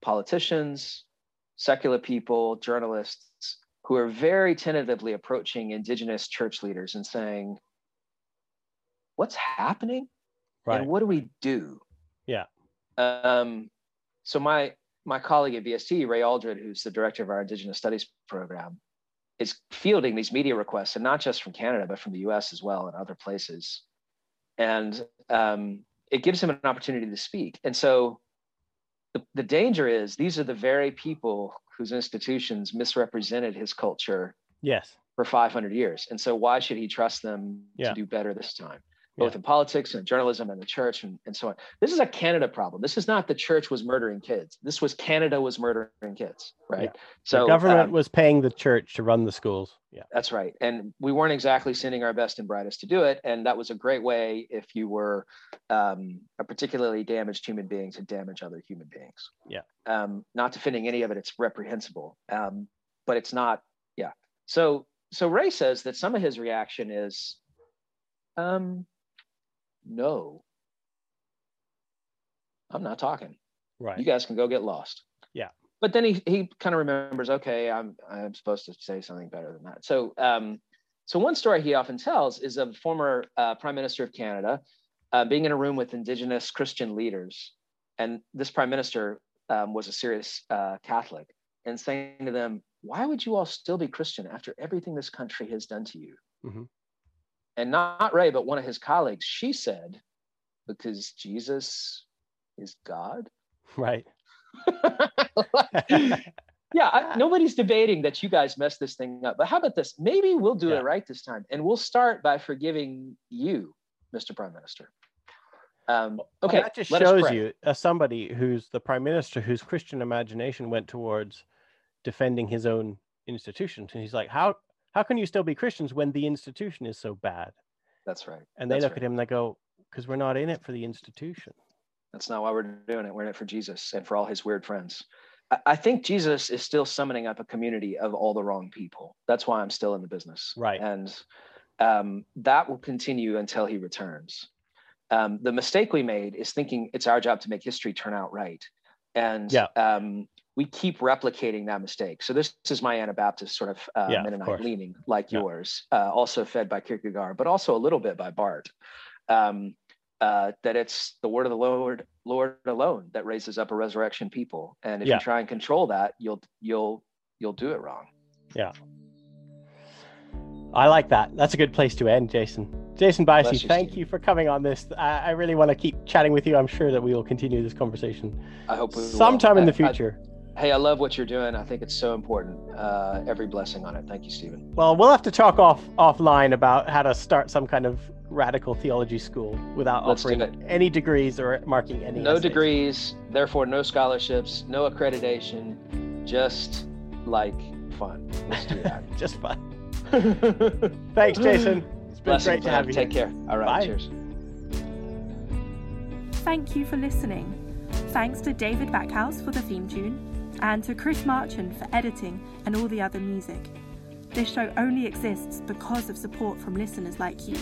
S3: politicians, secular people, journalists who are very tentatively approaching Indigenous church leaders and saying, What's happening? and what do we do?
S2: Yeah.
S3: Um, so my my colleague at VST, Ray Aldred, who's the director of our Indigenous Studies program, is fielding these media requests, and not just from Canada, but from the U.S. as well and other places. And um, it gives him an opportunity to speak. And so the, the danger is these are the very people whose institutions misrepresented his culture
S2: Yes.
S3: for 500 years. And so why should he trust them
S2: Yeah.
S3: to do better this time? Both
S2: Yeah.
S3: in politics and journalism and the church and, and so on. This is a Canada problem. This is not the church was murdering kids. This was Canada was murdering kids, right? So
S2: the government
S3: um,
S2: was paying the church to run the schools. Yeah.
S3: that's right. And we weren't exactly sending our best and brightest to do it. And that was a great way if you were um, a particularly damaged human being to damage other human beings.
S2: Yeah.
S3: Um, not defending any of it, it's reprehensible. Um, but it's not, yeah. So so Ray says that some of his reaction is um no. I'm not talking
S2: Right.
S3: you guys can go get lost
S2: Yeah.
S3: but then he he kind of remembers okay i'm i'm supposed to say something better than that so um so one story he often tells is of former uh, prime minister of canada uh, being in a room with indigenous christian leaders and this prime minister um, was a serious uh, catholic and saying to them why would you all still be christian after everything this country has done to you
S2: Mhm.
S3: And not ray but one of his colleagues she said because jesus is god
S2: Right.
S3: yeah, I, nobody's debating that you guys messed this thing up. But how about this? Maybe we'll do
S2: Yeah.
S3: it right this time, and we'll start by forgiving you, Mr. Prime Minister. Um, okay,
S2: that just shows you as somebody who's the prime minister whose Christian imagination went towards defending his own institutions. And he's like, how how can you still be Christians when the institution is so bad?
S3: That's right.
S2: And they
S3: That's
S2: look
S3: right.
S2: at him and they go, because we're not in it for the institution.
S3: That's not why we're doing it. We're in it for Jesus and for all his weird friends. I, I think Jesus is still summoning up a community of all the wrong people. That's why I'm still in the business.
S2: Right.
S3: And um, that will continue until he returns. Um, the mistake we made is thinking it's our job to make history turn out right. And
S2: Yeah.
S3: um, we keep replicating that mistake. So this, is my Anabaptist sort of uh,
S2: Yeah,
S3: Mennonite
S2: course.
S3: leaning, like
S2: Yeah.
S3: yours, uh, also fed by Kierkegaard, but also a little bit by Barth. Um, uh, that it's the word of the Lord, Lord alone that raises up a resurrection people. And if
S2: Yeah.
S3: you try and control that, you'll you'll you'll do it wrong.
S2: Yeah, I like that. That's a good place to end, Jason. Jason
S3: you,
S2: thank
S3: Steve.
S2: you for coming on this. I, I really want to keep chatting with you. I'm sure that we will continue this conversation
S3: I hope we will.
S2: sometime in the
S3: I- I-
S2: future.
S3: Hey, I love what you're doing. I think it's so important. Uh, every blessing on it. Thank you, Stephen.
S2: Well, we'll have to talk off offline about how to start some kind of radical theology school without
S3: Let's
S2: offering any degrees or marking any.
S3: No
S2: essays.
S3: degrees, therefore no scholarships, no accreditation, just like fun. Let's do that.
S2: Just fun. Thanks, Jason. It's been
S3: Blessings,
S2: great to have you.
S3: Take care. All right.
S2: Bye.
S3: Cheers.
S1: Thank you for listening. Thanks to David Backhouse for the theme tune, and to Chris Marchand for editing and all the other music. This show only exists because of support from listeners like you.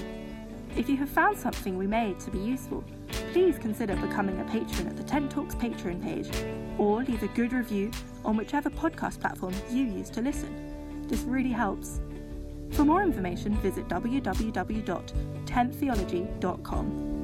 S1: If you have found something we made to be useful, please consider becoming a patron at the Tent Talks Patreon page, or leave a good review on whichever podcast platform you use to listen. This really helps. For more information, visit www.tenttheology.com.